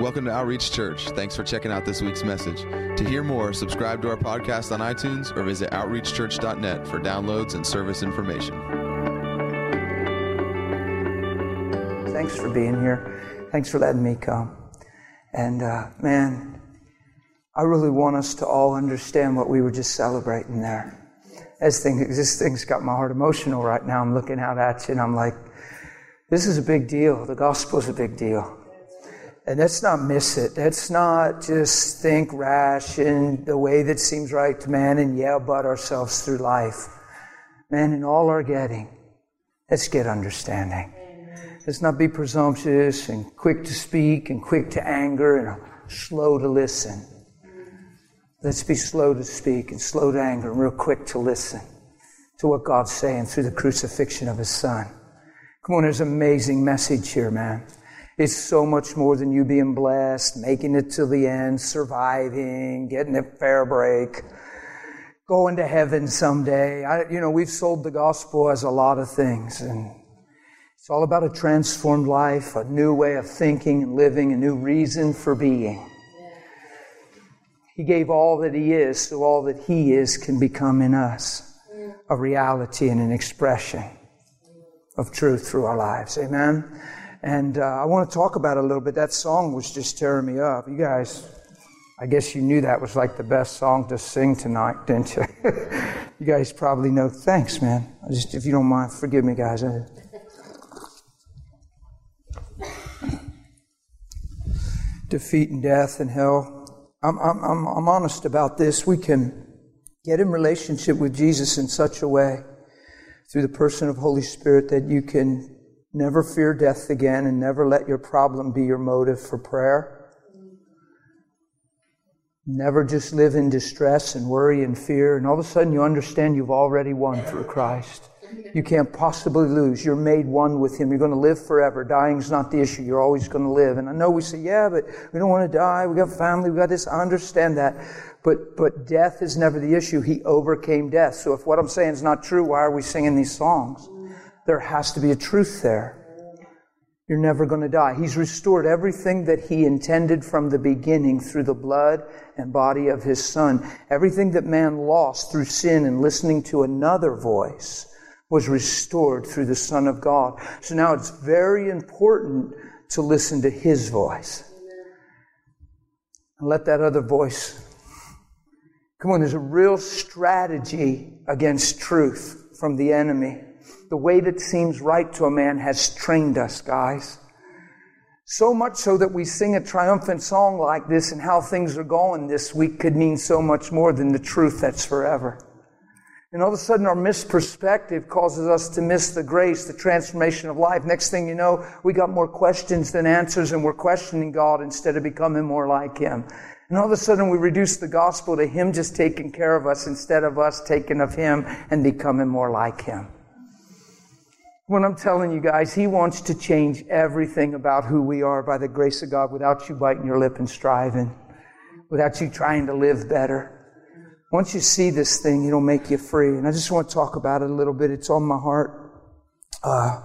Welcome to Outreach Church. Thanks for checking out this week's message. To hear more, subscribe to our podcast on iTunes or visit outreachchurch.net for downloads and service information. Thanks for being here. Thanks for letting me come. And uh, man, I really want us to all understand what we were just celebrating there. This thing, this thing's got my heart emotional right now. I'm looking out at you and I'm like, this is a big deal. The gospel is a big deal. And let's not miss it. Let's not just think rash in the way that seems right to man and yell about ourselves through life. Man, in all our getting, let's get understanding. Let's not be presumptuous and quick to speak and quick to anger and slow to listen. Let's be slow to speak and slow to anger and real quick to listen to what God's saying through the crucifixion of His Son. Come on, there's an amazing message here, man. It's so much more than you being blessed, making it to the end, surviving, getting a fair break, going to heaven someday. I, you know, we've sold the gospel as a lot of things, and it's all about a transformed life, a new way of thinking and living, a new reason for being. He gave all that He is so all that He is can become in us a reality and an expression of truth through our lives. Amen. And uh, I want to talk about it a little bit. That song was just tearing me up. You guys, I guess you knew that was like the best song to sing tonight, didn't you? you guys probably know. Thanks, man. I just, if you don't mind, forgive me, guys. Defeat and death and hell. I'm, I'm, I'm, I'm honest about this. We can get in relationship with Jesus in such a way through the person of Holy Spirit that you can Never fear death again and never let your problem be your motive for prayer. Never just live in distress and worry and fear, and all of a sudden you understand you've already won through Christ. You can't possibly lose. You're made one with Him. You're going to live forever. Dying's not the issue. You're always going to live. And I know we say, yeah, but we don't want to die. We got family. We got this. I understand that. But, but death is never the issue. He overcame death. So if what I'm saying is not true, why are we singing these songs? There has to be a truth there. You're never going to die. He's restored everything that He intended from the beginning through the blood and body of His Son. Everything that man lost through sin and listening to another voice was restored through the Son of God. So now it's very important to listen to His voice. And let that other voice Come on, there's a real strategy against truth from the enemy the way that seems right to a man has trained us, guys. So much so that we sing a triumphant song like this and how things are going this week could mean so much more than the truth that's forever. And all of a sudden our misperspective causes us to miss the grace, the transformation of life. Next thing you know, we got more questions than answers and we're questioning God instead of becoming more like Him. And all of a sudden we reduce the gospel to Him just taking care of us instead of us taking of Him and becoming more like Him. When I'm telling you guys, He wants to change everything about who we are by the grace of God without you biting your lip and striving, without you trying to live better. Once you see this thing, it'll make you free. And I just want to talk about it a little bit. It's on my heart. Uh,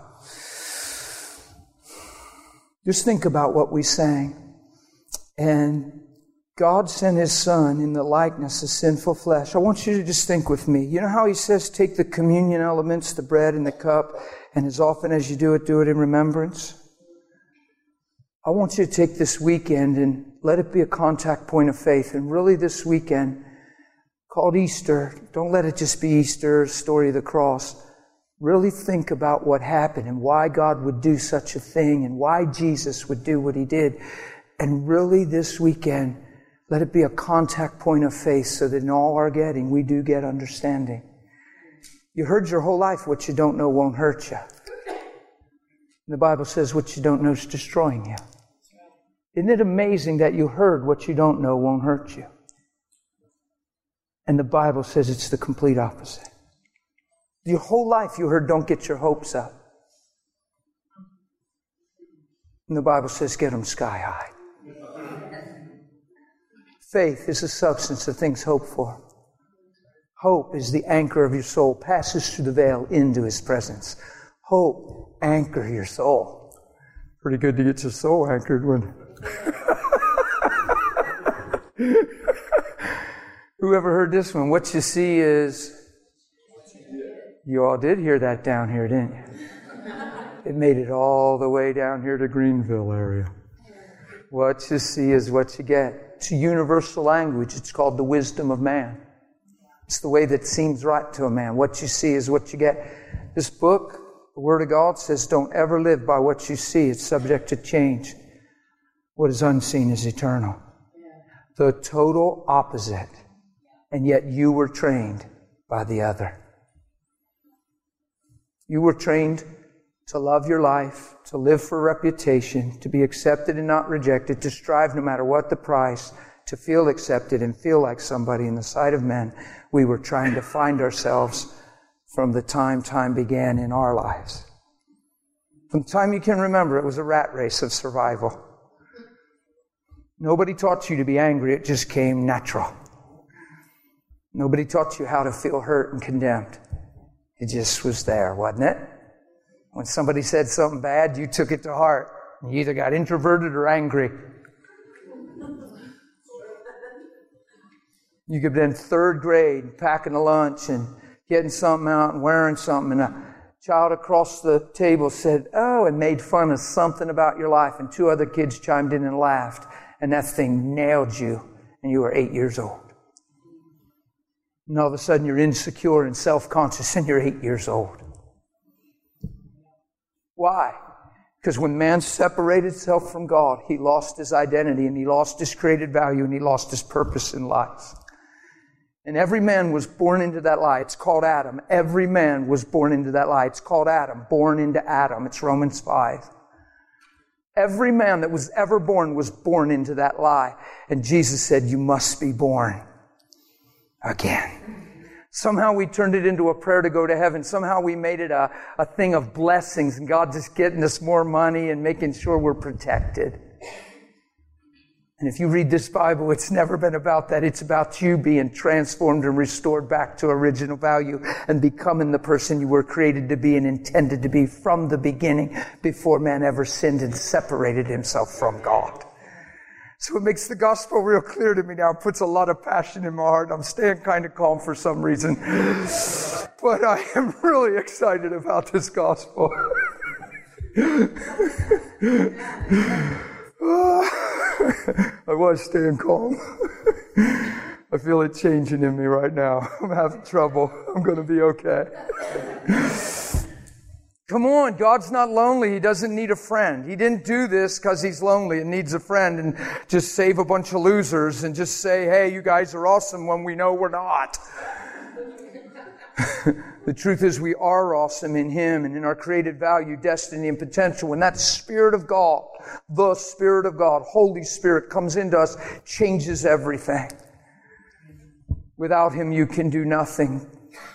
just think about what we sang. And God sent His Son in the likeness of sinful flesh. I want you to just think with me. You know how He says, take the communion elements, the bread and the cup, and as often as you do it, do it in remembrance? I want you to take this weekend and let it be a contact point of faith. And really, this weekend, called Easter, don't let it just be Easter, story of the cross. Really think about what happened and why God would do such a thing and why Jesus would do what he did. And really, this weekend, let it be a contact point of faith so that in all our getting, we do get understanding. You heard your whole life what you don't know won't hurt you. The Bible says what you don't know is destroying you. Isn't it amazing that you heard what you don't know won't hurt you? And the Bible says it's the complete opposite. Your whole life you heard, don't get your hopes up. And the Bible says, get them sky high. Faith is the substance of things hoped for. Hope is the anchor of your soul, passes through the veil into his presence. Hope, anchor your soul. Pretty good to get your soul anchored when. Whoever heard this one? What you see is. You all did hear that down here, didn't you? It made it all the way down here to Greenville area. What you see is what you get. It's a universal language. It's called the wisdom of man. It's the way that seems right to a man. What you see is what you get. This book, the Word of God, says don't ever live by what you see. It's subject to change. What is unseen is eternal. The total opposite. And yet you were trained by the other. You were trained to love your life, to live for reputation, to be accepted and not rejected, to strive no matter what the price, to feel accepted and feel like somebody in the sight of men. We were trying to find ourselves from the time time began in our lives. From the time you can remember, it was a rat race of survival. Nobody taught you to be angry, it just came natural. Nobody taught you how to feel hurt and condemned. It just was there, wasn't it? When somebody said something bad, you took it to heart. You either got introverted or angry. You could have been third grade, packing a lunch and getting something out and wearing something, and a child across the table said, Oh, and made fun of something about your life, and two other kids chimed in and laughed, and that thing nailed you, and you were eight years old. And all of a sudden, you're insecure and self conscious, and you're eight years old. Why? Because when man separated himself from God, he lost his identity and he lost his created value and he lost his purpose in life. And every man was born into that lie. It's called Adam. Every man was born into that lie. It's called Adam, born into Adam. It's Romans 5. Every man that was ever born was born into that lie. And Jesus said, You must be born again. Somehow we turned it into a prayer to go to heaven. Somehow we made it a, a thing of blessings and God just getting us more money and making sure we're protected. And if you read this Bible, it's never been about that. It's about you being transformed and restored back to original value and becoming the person you were created to be and intended to be from the beginning before man ever sinned and separated himself from God. So it makes the gospel real clear to me now. It puts a lot of passion in my heart. I'm staying kind of calm for some reason. But I am really excited about this gospel. I was staying calm. I feel it changing in me right now. I'm having trouble. I'm going to be okay. Come on, God's not lonely. He doesn't need a friend. He didn't do this because he's lonely and needs a friend and just save a bunch of losers and just say, hey, you guys are awesome when we know we're not. the truth is, we are awesome in Him and in our created value, destiny, and potential. When that Spirit of God, the Spirit of God, Holy Spirit comes into us, changes everything. Without Him, you can do nothing.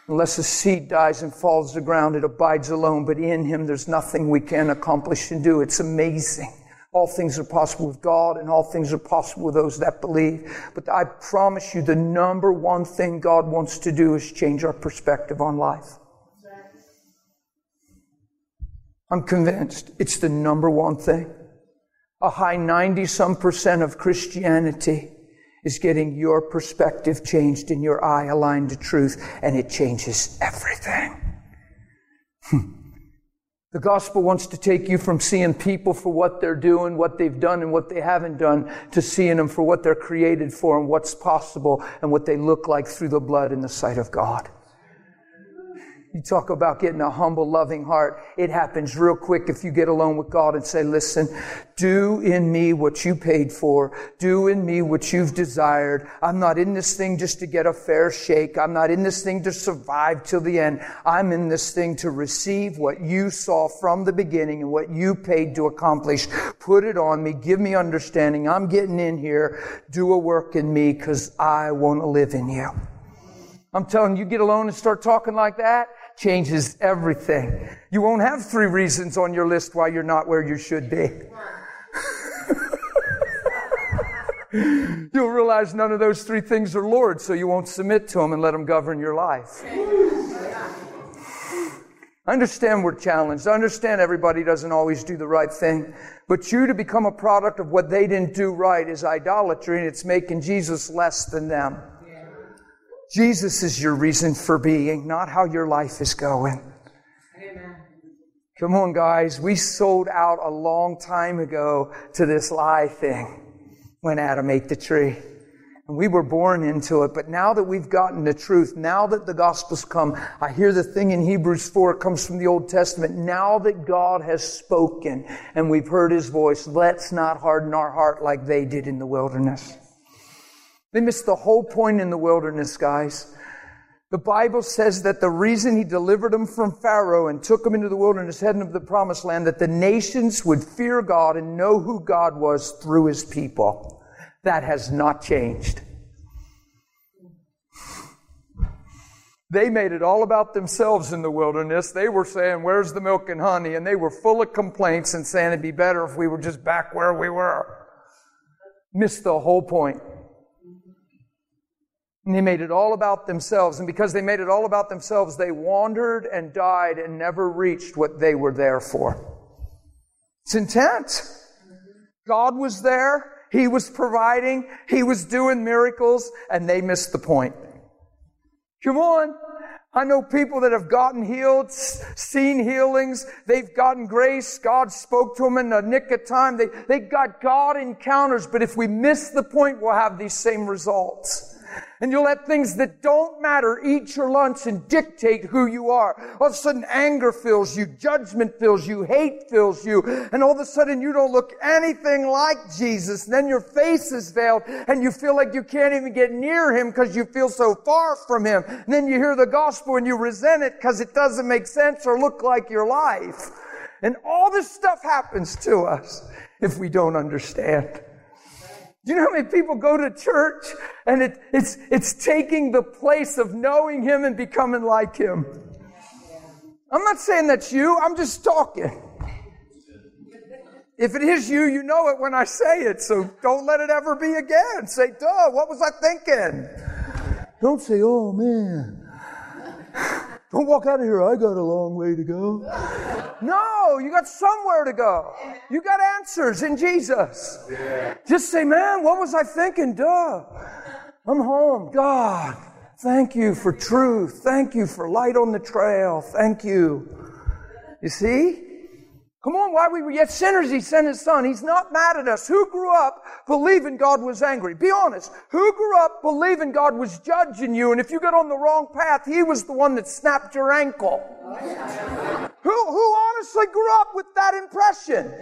Unless a seed dies and falls to the ground, it abides alone. But in him, there's nothing we can accomplish and do. It's amazing. All things are possible with God, and all things are possible with those that believe. But I promise you, the number one thing God wants to do is change our perspective on life. I'm convinced it's the number one thing. A high 90 some percent of Christianity is getting your perspective changed and your eye aligned to truth, and it changes everything. Hmm. the gospel wants to take you from seeing people for what they're doing, what they've done, and what they haven't done, to seeing them for what they're created for and what's possible and what they look like through the blood in the sight of God. You talk about getting a humble, loving heart. It happens real quick if you get alone with God and say, listen, do in me what you paid for. Do in me what you've desired. I'm not in this thing just to get a fair shake. I'm not in this thing to survive till the end. I'm in this thing to receive what you saw from the beginning and what you paid to accomplish. Put it on me. Give me understanding. I'm getting in here. Do a work in me because I want to live in you. I'm telling you, get alone and start talking like that changes everything. You won't have three reasons on your list why you're not where you should be. You'll realize none of those three things are Lord, so you won't submit to them and let them govern your life. I understand we're challenged. I understand everybody doesn't always do the right thing. But you to become a product of what they didn't do right is idolatry and it's making Jesus less than them. Jesus is your reason for being, not how your life is going. Amen. Come on, guys. We sold out a long time ago to this lie thing when Adam ate the tree. And we were born into it. But now that we've gotten the truth, now that the gospel's come, I hear the thing in Hebrews 4, it comes from the Old Testament. Now that God has spoken and we've heard his voice, let's not harden our heart like they did in the wilderness. They missed the whole point in the wilderness, guys. The Bible says that the reason he delivered them from Pharaoh and took them into the wilderness, heading of the promised land, that the nations would fear God and know who God was through his people. That has not changed. They made it all about themselves in the wilderness. They were saying, Where's the milk and honey? And they were full of complaints and saying it'd be better if we were just back where we were. Missed the whole point. And they made it all about themselves. And because they made it all about themselves, they wandered and died and never reached what they were there for. It's intent. God was there. He was providing. He was doing miracles and they missed the point. Come on. I know people that have gotten healed, seen healings. They've gotten grace. God spoke to them in the nick of time. They, they got God encounters. But if we miss the point, we'll have these same results and you'll let things that don't matter eat your lunch and dictate who you are. All of a sudden anger fills you, judgment fills you, hate fills you, and all of a sudden you don't look anything like Jesus. And then your face is veiled and you feel like you can't even get near him because you feel so far from him. And then you hear the gospel and you resent it because it doesn't make sense or look like your life. And all this stuff happens to us if we don't understand. You know how many people go to church and it, it's, it's taking the place of knowing Him and becoming like Him? I'm not saying that's you, I'm just talking. If it is you, you know it when I say it, so don't let it ever be again. Say, duh, what was I thinking? Don't say, oh man. Don't walk out of here, I got a long way to go. No, you got somewhere to go. You got answers in Jesus. Just say, man, what was I thinking? Duh. I'm home. God, thank you for truth. Thank you for light on the trail. Thank you. You see? Come on, while we were yet sinners, He sent His Son. He's not mad at us. Who grew up believing God was angry? Be honest. Who grew up believing God was judging you, and if you got on the wrong path, He was the one that snapped your ankle? who, who honestly grew up with that impression?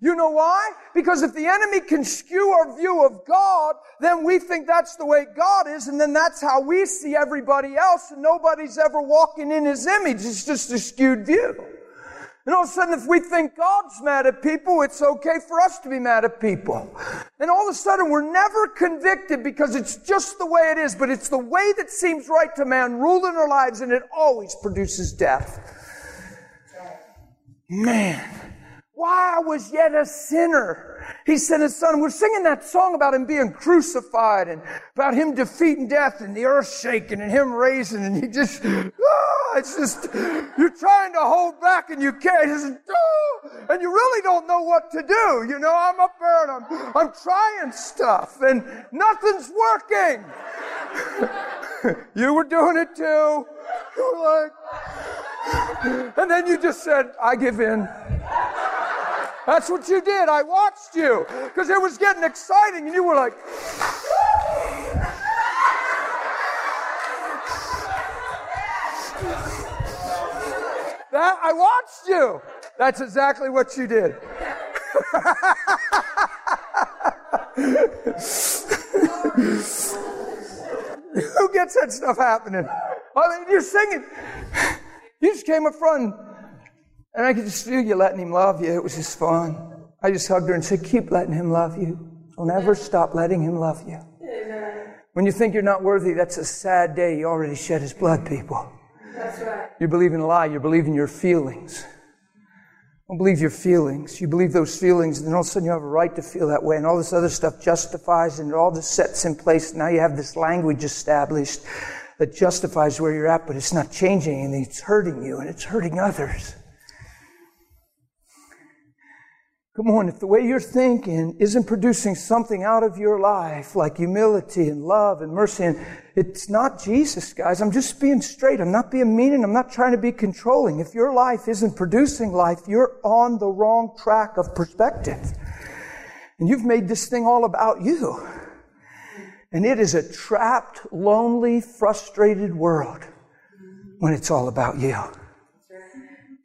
You know why? Because if the enemy can skew our view of God, then we think that's the way God is, and then that's how we see everybody else, and nobody's ever walking in His image. It's just a skewed view. And all of a sudden, if we think God's mad at people, it's okay for us to be mad at people. And all of a sudden, we're never convicted because it's just the way it is, but it's the way that seems right to man ruling our lives, and it always produces death. Man, why I was yet a sinner. He sent his son. We're singing that song about him being crucified and about him defeating death and the earth shaking and him raising and he just, ah, it's just, you're trying to hold back and you can't. Just, ah, and you really don't know what to do. You know, I'm up there and I'm, I'm trying stuff and nothing's working. you were doing it too. You were like, and then you just said, I give in. That's what you did. I watched you because it was getting exciting and you were like, That I watched you. That's exactly what you did. Who gets that stuff happening? I mean, you're singing. You just came up front and I could just feel you letting him love you. It was just fun. I just hugged her and said, Keep letting him love you. Don't ever stop letting him love you. When you think you're not worthy, that's a sad day. You already shed his blood, people. That's right. You're believing a lie. You're believing your feelings. Don't believe your feelings. You believe those feelings, and then all of a sudden you have a right to feel that way, and all this other stuff justifies, and it all just sets in place. Now you have this language established that justifies where you're at, but it's not changing anything. It's hurting you and it's hurting others. Come on, if the way you're thinking isn't producing something out of your life like humility and love and mercy, and it's not Jesus, guys. I'm just being straight. I'm not being mean and I'm not trying to be controlling. If your life isn't producing life, you're on the wrong track of perspective. And you've made this thing all about you. And it is a trapped, lonely, frustrated world when it's all about you.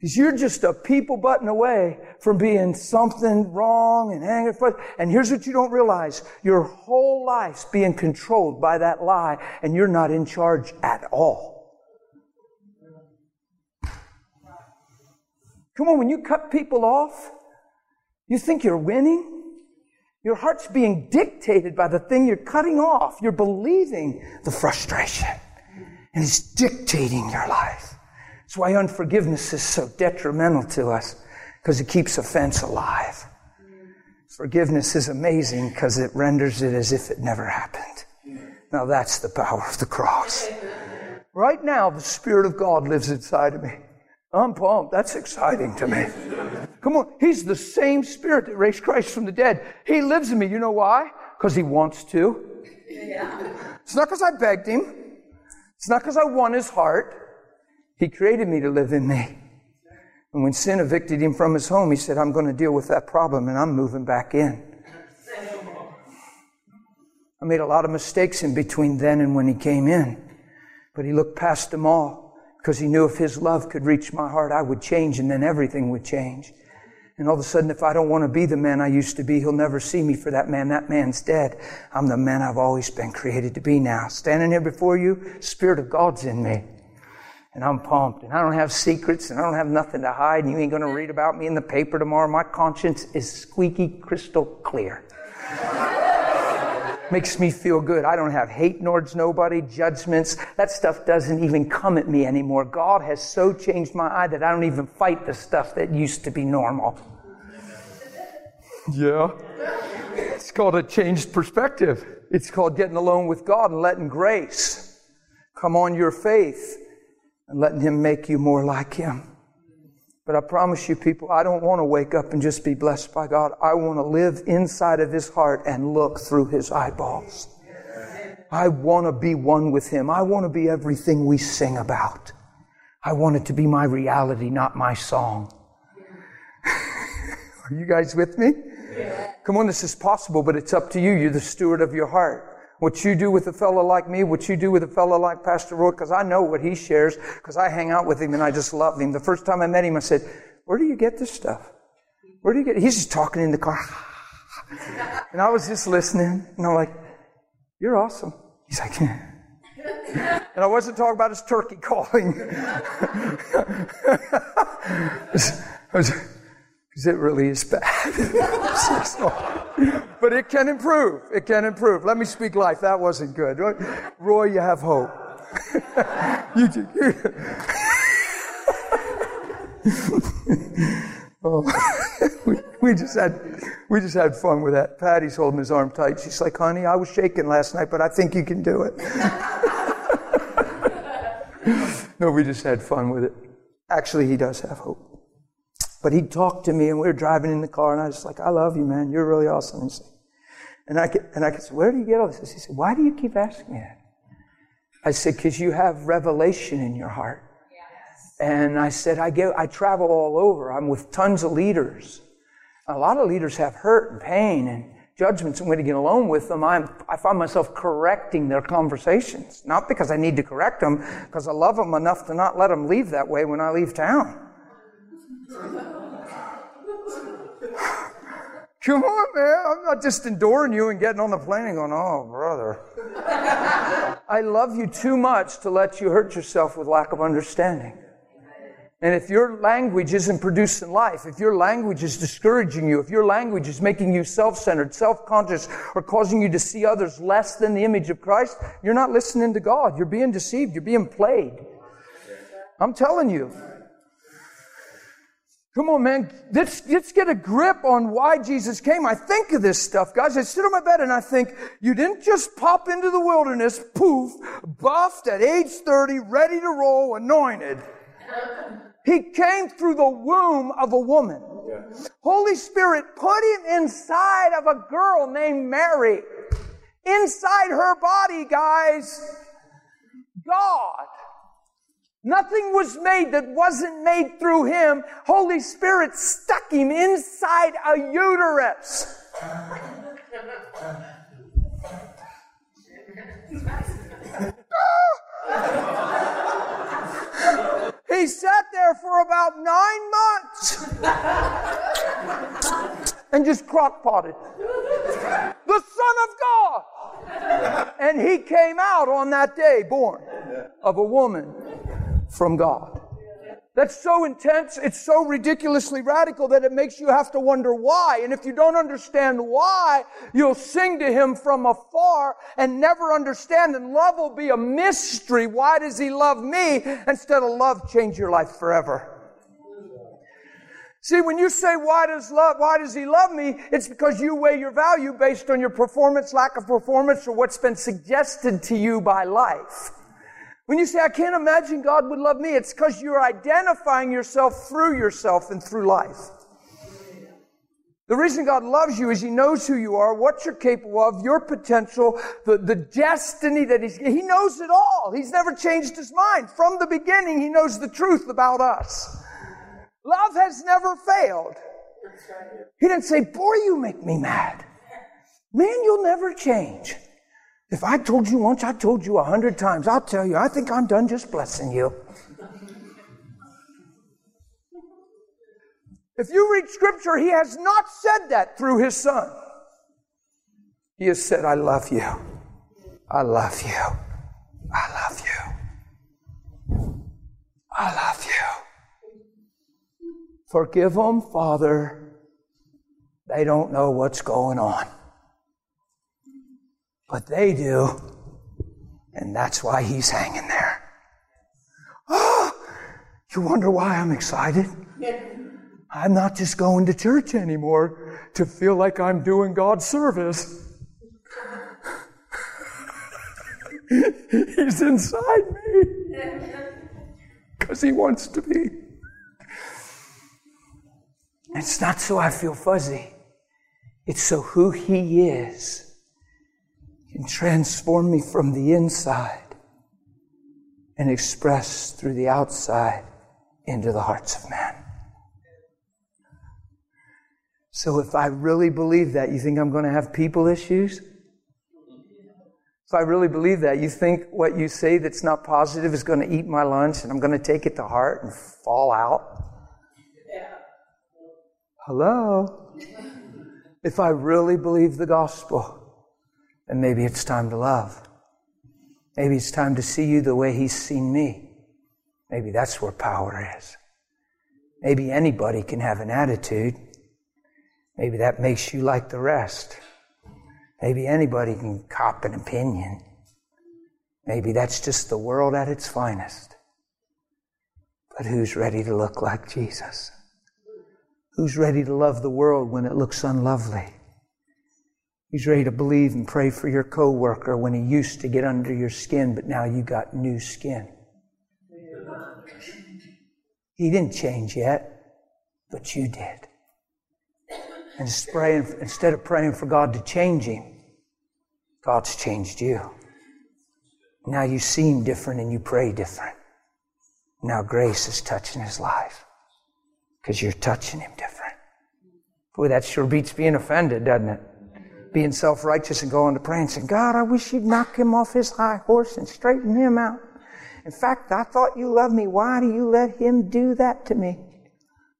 You're just a people button away from being something wrong and angry. And here's what you don't realize. Your whole life's being controlled by that lie and you're not in charge at all. Come on, when you cut people off, you think you're winning? Your heart's being dictated by the thing you're cutting off. You're believing the frustration and it's dictating your life. That's why unforgiveness is so detrimental to us, because it keeps offense alive. Forgiveness is amazing because it renders it as if it never happened. Now that's the power of the cross. Right now, the Spirit of God lives inside of me. Um, I'm pumped. That's exciting to me. Come on. He's the same Spirit that raised Christ from the dead. He lives in me. You know why? Because He wants to. Yeah. It's not because I begged Him. It's not because I won His heart. He created me to live in me. And when sin evicted him from his home, he said, I'm going to deal with that problem and I'm moving back in. I made a lot of mistakes in between then and when he came in. But he looked past them all because he knew if his love could reach my heart, I would change and then everything would change. And all of a sudden, if I don't want to be the man I used to be, he'll never see me for that man. That man's dead. I'm the man I've always been created to be now. Standing here before you, Spirit of God's in me and I'm pumped, and I don't have secrets, and I don't have nothing to hide, and you ain't gonna read about me in the paper tomorrow. My conscience is squeaky crystal clear. Makes me feel good. I don't have hate towards nobody, judgments. That stuff doesn't even come at me anymore. God has so changed my eye that I don't even fight the stuff that used to be normal. Yeah. It's called a changed perspective. It's called getting alone with God and letting grace come on your faith and letting Him make you more like Him. But I promise you, people, I don't want to wake up and just be blessed by God. I want to live inside of His heart and look through His eyeballs. I want to be one with Him. I want to be everything we sing about. I want it to be my reality, not my song. Are you guys with me? Come on, this is possible, but it's up to you. You're the steward of your heart. What you do with a fellow like me, what you do with a fellow like Pastor Roy, because I know what he shares, because I hang out with him and I just love him. The first time I met him, I said, Where do you get this stuff? Where do you get He's just talking in the car. and I was just listening, and I'm like, You're awesome. He's like, yeah. and I wasn't talking about his turkey calling. I was, because it really is bad. but it can improve. It can improve. Let me speak life. That wasn't good. Roy, you have hope. you, you, oh, we, just had we just had fun with that. Patty's holding his arm tight. She's like, "Honey, I was shaking last night, but I think you can do it." no, we just had fun with it. Actually, he does have hope. But he talked to me and we were driving in the car and I was like, I love you, man. You're really awesome. And, said, and I, could, and I said, where do you get all this? He said, why do you keep asking me that? I said, because you have revelation in your heart. Yes. And I said, I get, I travel all over. I'm with tons of leaders. A lot of leaders have hurt and pain and judgments. And when I get alone with them, I'm, I find myself correcting their conversations. Not because I need to correct them, because I love them enough to not let them leave that way when I leave town. Come on, man. I'm not just enduring you and getting on the plane and going, oh, brother. I love you too much to let you hurt yourself with lack of understanding. And if your language isn't producing life, if your language is discouraging you, if your language is making you self-centered, self-conscious, or causing you to see others less than the image of Christ, you're not listening to God. You're being deceived. You're being played. I'm telling you. Come on, man. Let's, let's get a grip on why Jesus came. I think of this stuff, guys. I sit on my bed and I think, you didn't just pop into the wilderness, poof, buffed at age 30, ready to roll, anointed. He came through the womb of a woman. Holy Spirit put him inside of a girl named Mary. Inside her body, guys. God Nothing was made that wasn't made through him. Holy Spirit stuck him inside a uterus. he sat there for about nine months and just crock potted. The Son of God. And he came out on that day born of a woman from God. That's so intense, it's so ridiculously radical that it makes you have to wonder why. And if you don't understand why, you'll sing to Him from afar and never understand, and love will be a mystery. Why does He love me? Instead of love, change your life forever. See, when you say, why does love, why does he love me? It's because you weigh your value based on your performance, lack of performance, or what's been suggested to you by life. When you say, I can't imagine God would love me, it's because you're identifying yourself through yourself and through life. The reason God loves you is He knows who you are, what you're capable of, your potential, the, the destiny that He's, He knows it all. He's never changed His mind. From the beginning, He knows the truth about us. Love has never failed. He didn't say, boy, you make me mad. Man, you'll never change. If I told you once, I told you a hundred times. I'll tell you, I think I'm done just blessing you. If you read scripture, he has not said that through his son. He has said, I love you. I love you. I love you. I love you. Forgive them, Father. They don't know what's going on. But they do. And that's why he's hanging there. Oh, you wonder why I'm excited? I'm not just going to church anymore to feel like I'm doing God's service. He's inside me because he wants to be. It's not so I feel fuzzy, it's so who he is can transform me from the inside and express through the outside into the hearts of men. So if I really believe that, you think I'm going to have people issues? If I really believe that, you think what you say that's not positive is going to eat my lunch and I'm going to take it to heart and fall out? Hello? If I really believe the gospel, then maybe it's time to love. Maybe it's time to see you the way He's seen me. Maybe that's where power is. Maybe anybody can have an attitude. Maybe that makes you like the rest. Maybe anybody can cop an opinion. Maybe that's just the world at its finest. But who's ready to look like Jesus? Who's ready to love the world when it looks unlovely? He's ready to believe and pray for your coworker when he used to get under your skin, but now you got new skin. He didn't change yet, but you did. And praying, instead of praying for God to change him, God's changed you. Now you seem different and you pray different. Now grace is touching his life because you're touching him different. Boy, that sure beats being offended, doesn't it? Being self righteous and going to pray and saying, God, I wish you'd knock him off his high horse and straighten him out. In fact, I thought you loved me. Why do you let him do that to me?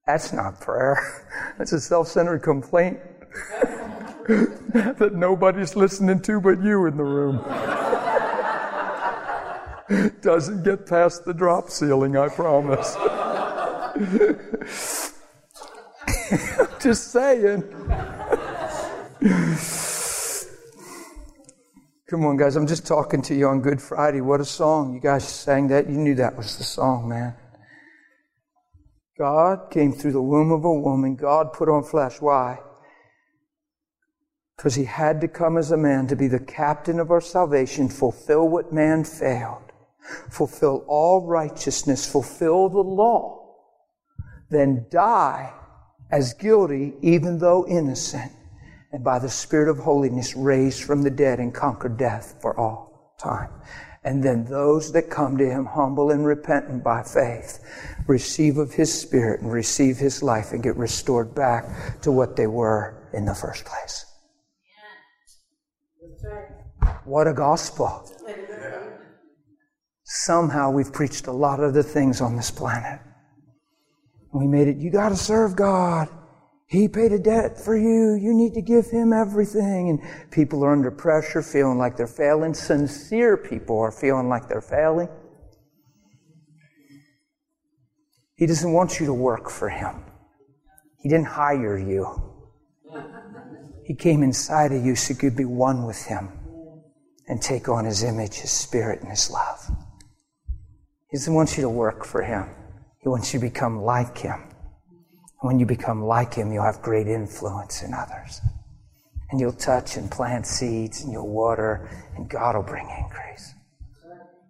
That's not prayer. That's a self centered complaint that nobody's listening to but you in the room. Doesn't get past the drop ceiling, I promise. Just saying. Come on, guys. I'm just talking to you on Good Friday. What a song. You guys sang that. You knew that was the song, man. God came through the womb of a woman. God put on flesh. Why? Because he had to come as a man to be the captain of our salvation, fulfill what man failed, fulfill all righteousness, fulfill the law, then die as guilty, even though innocent, and by the Spirit of holiness raised from the dead and conquered death for all time. And then those that come to him humble and repentant by faith receive of his spirit and receive his life and get restored back to what they were in the first place. What a gospel. Somehow we've preached a lot of the things on this planet. We made it, you got to serve God. He paid a debt for you. You need to give him everything. And people are under pressure, feeling like they're failing. Sincere people are feeling like they're failing. He doesn't want you to work for him. He didn't hire you. He came inside of you so you could be one with him and take on his image, his spirit, and his love. He doesn't want you to work for him. He wants you to become like him. When you become like him, you'll have great influence in others. And you'll touch and plant seeds and you'll water, and God will bring increase.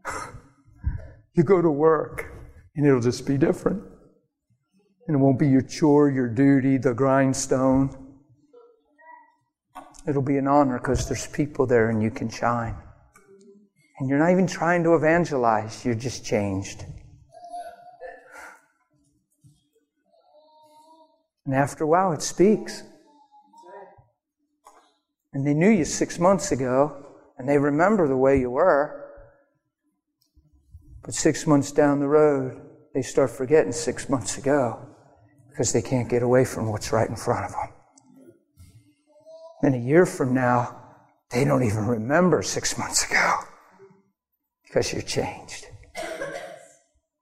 you go to work, and it'll just be different. And it won't be your chore, your duty, the grindstone. It'll be an honor because there's people there and you can shine. And you're not even trying to evangelize, you're just changed. And after a while, it speaks. And they knew you six months ago, and they remember the way you were. But six months down the road, they start forgetting six months ago because they can't get away from what's right in front of them. And a year from now, they don't even remember six months ago because you're changed.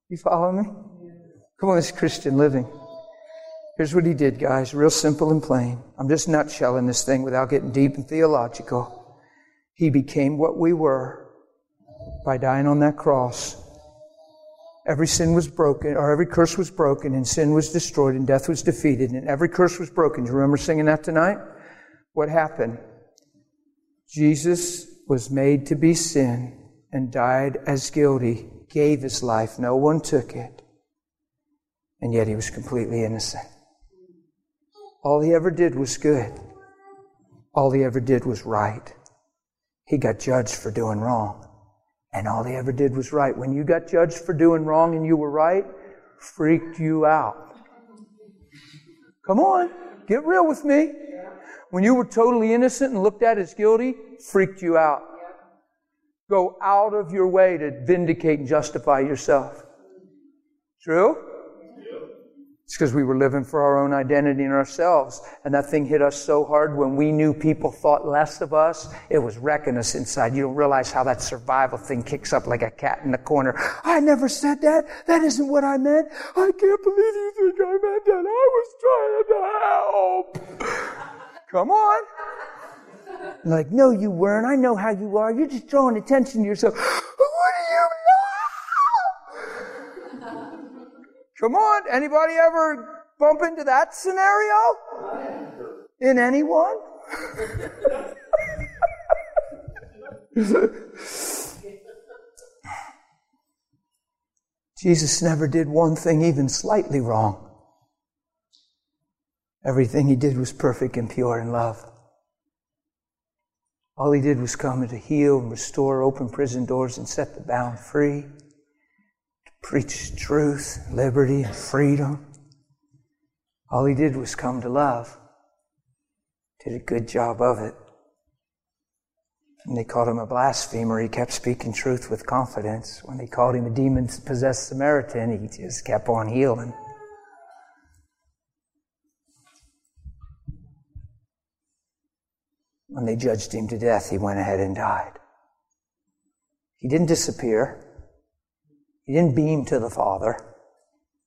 You follow me? Come on, it's Christian living. Here's what he did, guys, real simple and plain. I'm just nutshelling this thing without getting deep and theological. He became what we were by dying on that cross. Every sin was broken, or every curse was broken, and sin was destroyed, and death was defeated, and every curse was broken. Do you remember singing that tonight? What happened? Jesus was made to be sin and died as guilty, gave his life. No one took it. And yet he was completely innocent. All he ever did was good. All he ever did was right. He got judged for doing wrong. And all he ever did was right. When you got judged for doing wrong and you were right, freaked you out. Come on, get real with me. When you were totally innocent and looked at as guilty, freaked you out. Go out of your way to vindicate and justify yourself. True? It's because we were living for our own identity and ourselves. And that thing hit us so hard when we knew people thought less of us, it was wrecking us inside. You don't realize how that survival thing kicks up like a cat in the corner. I never said that. That isn't what I meant. I can't believe you think I meant that. I was trying to help. Come on. Like, no, you weren't. I know how you are. You're just drawing attention to yourself. Come on, anybody ever bump into that scenario? In anyone? Jesus never did one thing even slightly wrong. Everything he did was perfect and pure in love. All he did was come to heal and restore, open prison doors, and set the bound free preached truth, liberty, and freedom. All he did was come to love. Did a good job of it. And they called him a blasphemer. He kept speaking truth with confidence. When they called him a demon possessed Samaritan, he just kept on healing. When they judged him to death, he went ahead and died. He didn't disappear. He didn't beam to the Father.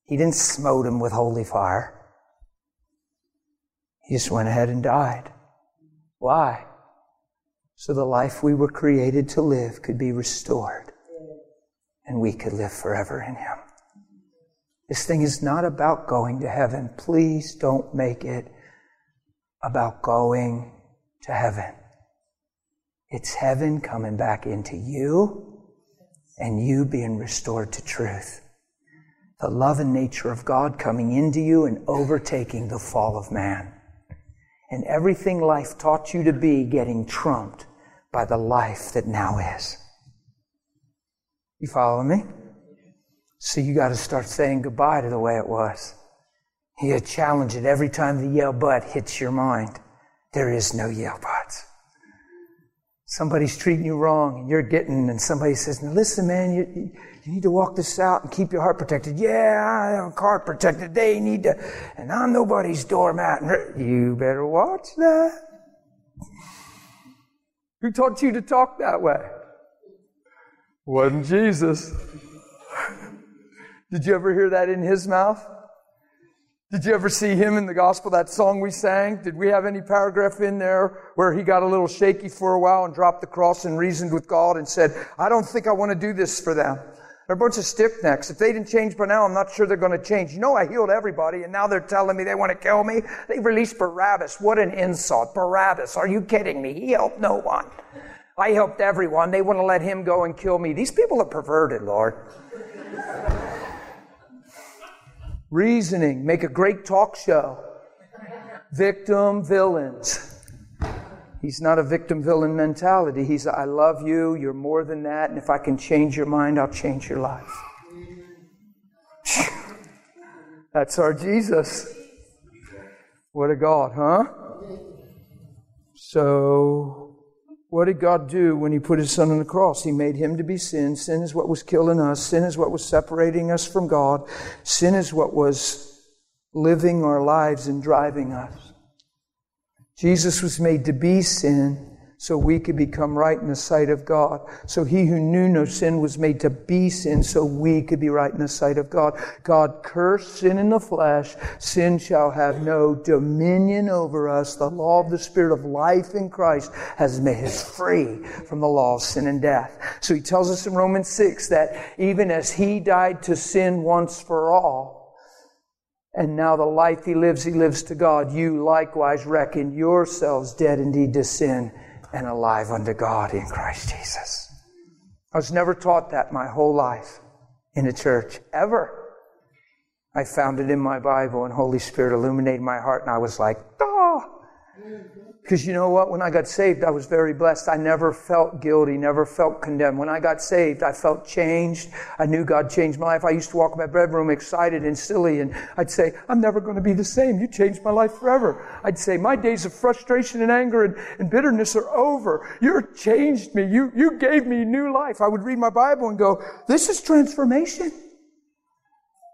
He didn't smote him with holy fire. He just went ahead and died. Why? So the life we were created to live could be restored and we could live forever in Him. This thing is not about going to heaven. Please don't make it about going to heaven. It's heaven coming back into you and you being restored to truth. The love and nature of God coming into you and overtaking the fall of man. And everything life taught you to be getting trumped by the life that now is. You follow me? So you got to start saying goodbye to the way it was. You challenge it every time the yell but hits your mind. There is no yell buts. Somebody's treating you wrong and you're getting, and somebody says, now listen, man, you, you need to walk this out and keep your heart protected. Yeah, I have a heart protected. They need to, and I'm nobody's doormat. You better watch that. Who taught you to talk that way? Wasn't Jesus. Did you ever hear that in his mouth? Did you ever see him in the gospel, that song we sang? Did we have any paragraph in there where he got a little shaky for a while and dropped the cross and reasoned with God and said, I don't think I want to do this for them. They're a bunch of stiff necks. If they didn't change by now, I'm not sure they're going to change. You know, I healed everybody and now they're telling me they want to kill me. They released Barabbas. What an insult. Barabbas. Are you kidding me? He helped no one. I helped everyone. They want to let him go and kill me. These people are perverted, Lord. Reasoning. Make a great talk show. Victim villains. He's not a victim villain mentality. He's, I love you, you're more than that, and if I can change your mind, I'll change your life. That's our Jesus. What a God, huh? So, what did God do when He put His Son on the cross? He made Him to be sin. Sin is what was killing us. Sin is what was separating us from God. Sin is what was living our lives and driving us. Jesus was made to be sin so we could become right in the sight of God. So he who knew no sin was made to be sin so we could be right in the sight of God. God cursed sin in the flesh. Sin shall have no dominion over us. The law of the Spirit of life in Christ has made us free from the law of sin and death. So he tells us in Romans 6 that even as he died to sin once for all, and now the life he lives, he lives to God. You likewise reckon yourselves dead indeed to sin and alive unto God in Christ Jesus. I was never taught that my whole life in a church, ever. I found it in my Bible, and Holy Spirit illuminated my heart, and I was like, oh, because you know what? When I got saved, I was very blessed. I never felt guilty, never felt condemned. When I got saved, I felt changed. I knew God changed my life. I used to walk in my bedroom excited and silly, and I'd say, I'm never going to be the same. You changed my life forever. I'd say, My days of frustration and anger and, and bitterness are over. You changed me. You, you gave me new life. I would read my Bible and go, This is transformation.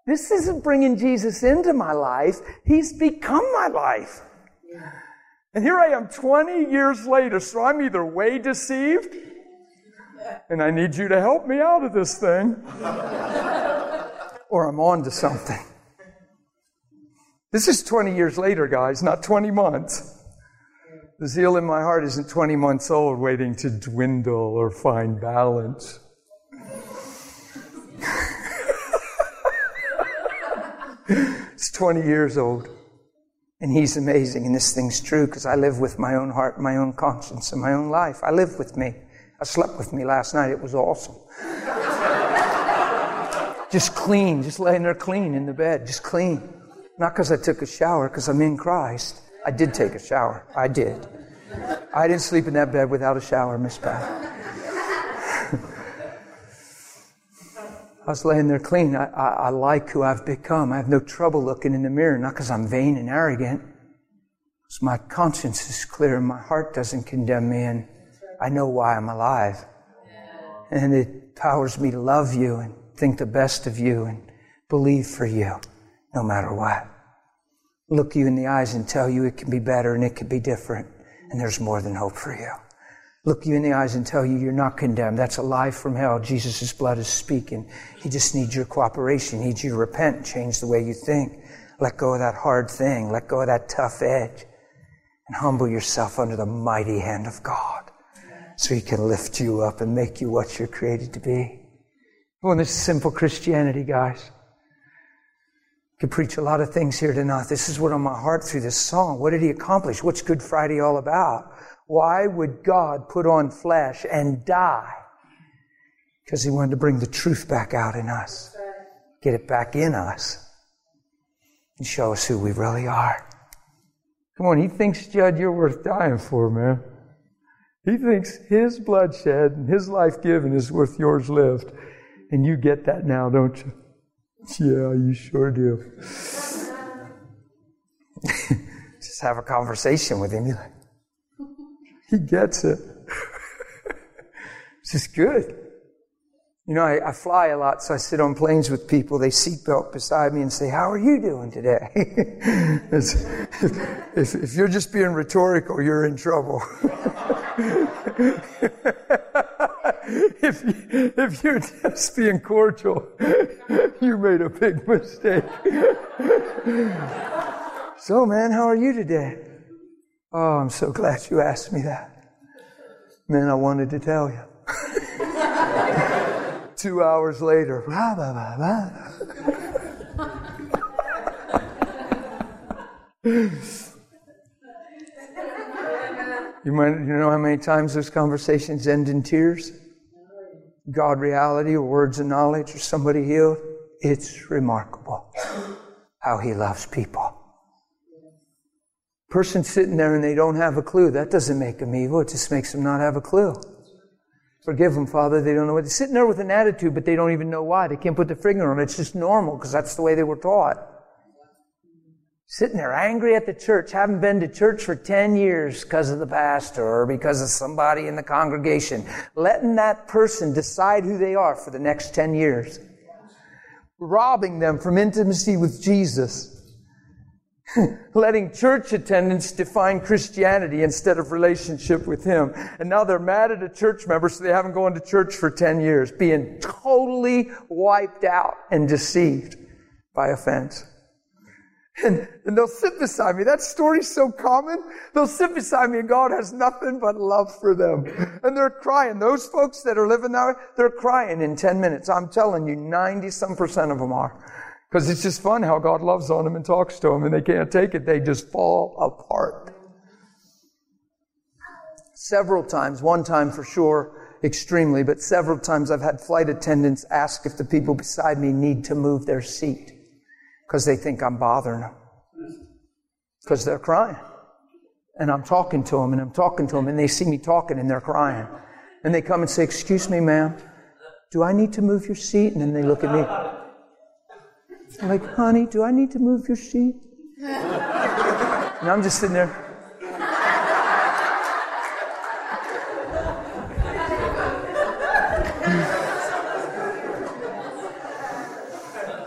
This isn't bringing Jesus into my life. He's become my life. Yeah. And here I am 20 years later, so I'm either way deceived, and I need you to help me out of this thing, or I'm on to something. This is 20 years later, guys, not 20 months. The zeal in my heart isn't 20 months old, waiting to dwindle or find balance. it's 20 years old. And he's amazing. And this thing's true because I live with my own heart, my own conscience, and my own life. I live with me. I slept with me last night. It was awesome. just clean, just laying there clean in the bed, just clean. Not because I took a shower, because I'm in Christ. I did take a shower. I did. I didn't sleep in that bed without a shower, Miss Pat. I was laying there clean. I, I, I, like who I've become. I have no trouble looking in the mirror, not because I'm vain and arrogant. Because my conscience is clear and my heart doesn't condemn me and I know why I'm alive. And it powers me to love you and think the best of you and believe for you no matter what. Look you in the eyes and tell you it can be better and it can be different and there's more than hope for you look you in the eyes and tell you you're not condemned. That's a lie from hell. Jesus' blood is speaking. He just needs your cooperation. He needs you to repent, change the way you think. Let go of that hard thing. Let go of that tough edge. And humble yourself under the mighty hand of God so He can lift you up and make you what you're created to be. Well, this is simple Christianity, guys. could preach a lot of things here tonight. This is what on my heart through this song. What did he accomplish? What's Good Friday all about? Why would God put on flesh and die? Because he wanted to bring the truth back out in us, get it back in us, and show us who we really are. Come on, he thinks, Judd, you're worth dying for, man. He thinks his bloodshed and his life given is worth yours lived. And you get that now, don't you? Yeah, you sure do. Just have a conversation with him. Like, he gets it. it's just good. You know, I, I, fly a lot, so I sit on planes with people. They seatbelt beside me and say, How are you doing today? if, if you're just being rhetorical, you're in trouble. if, if you're just being cordial, you made a big mistake. so, man, how are you today? Oh, I'm so glad you asked me that. Man, I wanted to tell you. Two hours later, blah, blah, blah, blah. You might, you know how many times those conversations end in tears? God reality or words of knowledge or somebody healed. It's remarkable how he loves people. Person sitting there and they don't have a clue. That doesn't make them evil. It just makes them not have a clue. Forgive them, Father. They don't know what they're sitting there with an attitude, but they don't even know why. They can't put their finger on it. It's just normal because that's the way they were taught sitting there angry at the church, haven't been to church for 10 years because of the pastor or because of somebody in the congregation, letting that person decide who they are for the next 10 years, robbing them from intimacy with Jesus. letting church attendance define Christianity instead of relationship with Him. And now they're mad at a church member, so they haven't gone to church for 10 years, being totally wiped out and deceived by offense. And, and they'll sit beside me. That story's so common. They'll sit beside me and God has nothing but love for them. And they're crying. Those folks that are living that way, they're crying in 10 minutes. I'm telling you, 90 some percent of them are. Because it's just fun how God loves on them and talks to them and they can't take it. They just fall apart. Several times, one time for sure, extremely, but several times I've had flight attendants ask if the people beside me need to move their seat because they think I'm bothering them. Because they're crying. And I'm talking to them and I'm talking to them and they see me talking and they're crying. And they come and say, Excuse me, ma'am, do I need to move your seat? And then they look at me. I'm like, honey, do I need to move your seat? And I'm just sitting there.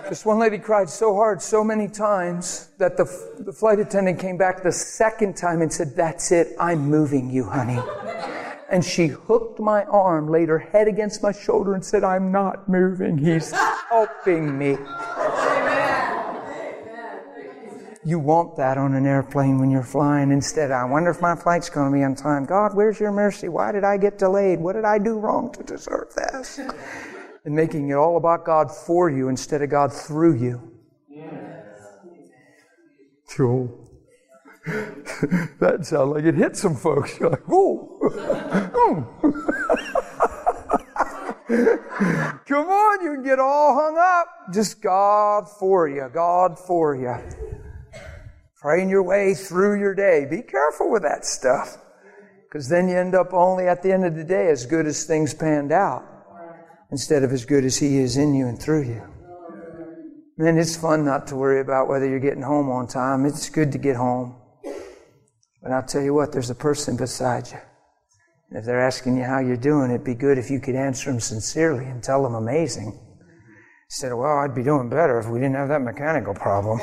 This one lady cried so hard so many times that the, the flight attendant came back the second time and said, That's it, I'm moving you, honey. And she hooked my arm, laid her head against my shoulder, and said, I'm not moving. He's helping me. You want that on an airplane when you're flying. Instead, I wonder if my flight's going to be on time. God, where's your mercy? Why did I get delayed? What did I do wrong to deserve this? and making it all about God for you instead of God through you. Cool. That sounds like it hit some folks. You're like, whoa. Hmm. Come on, you can get all hung up. Just God for you, God for you. Praying your way through your day. Be careful with that stuff. Because then you end up only at the end of the day as good as things panned out instead of as good as He is in you and through you. Man, it's fun not to worry about whether you're getting home on time. It's good to get home. But I'll tell you what, there's a person beside you. And if they're asking you how you're doing, it'd be good if you could answer them sincerely and tell them amazing. Of, well, I'd be doing better if we didn't have that mechanical problem.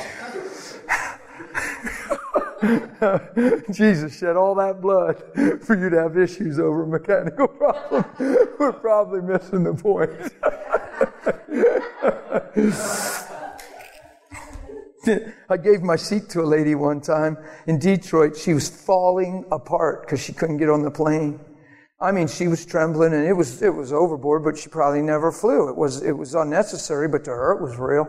Jesus shed all that blood for you to have issues over a mechanical problem. We're probably missing the point. I gave my seat to a lady one time in Detroit. She was falling apart because she couldn't get on the plane. I mean, she was trembling and it was, it was overboard, but she probably never flew. It was, it was unnecessary, but to her it was real.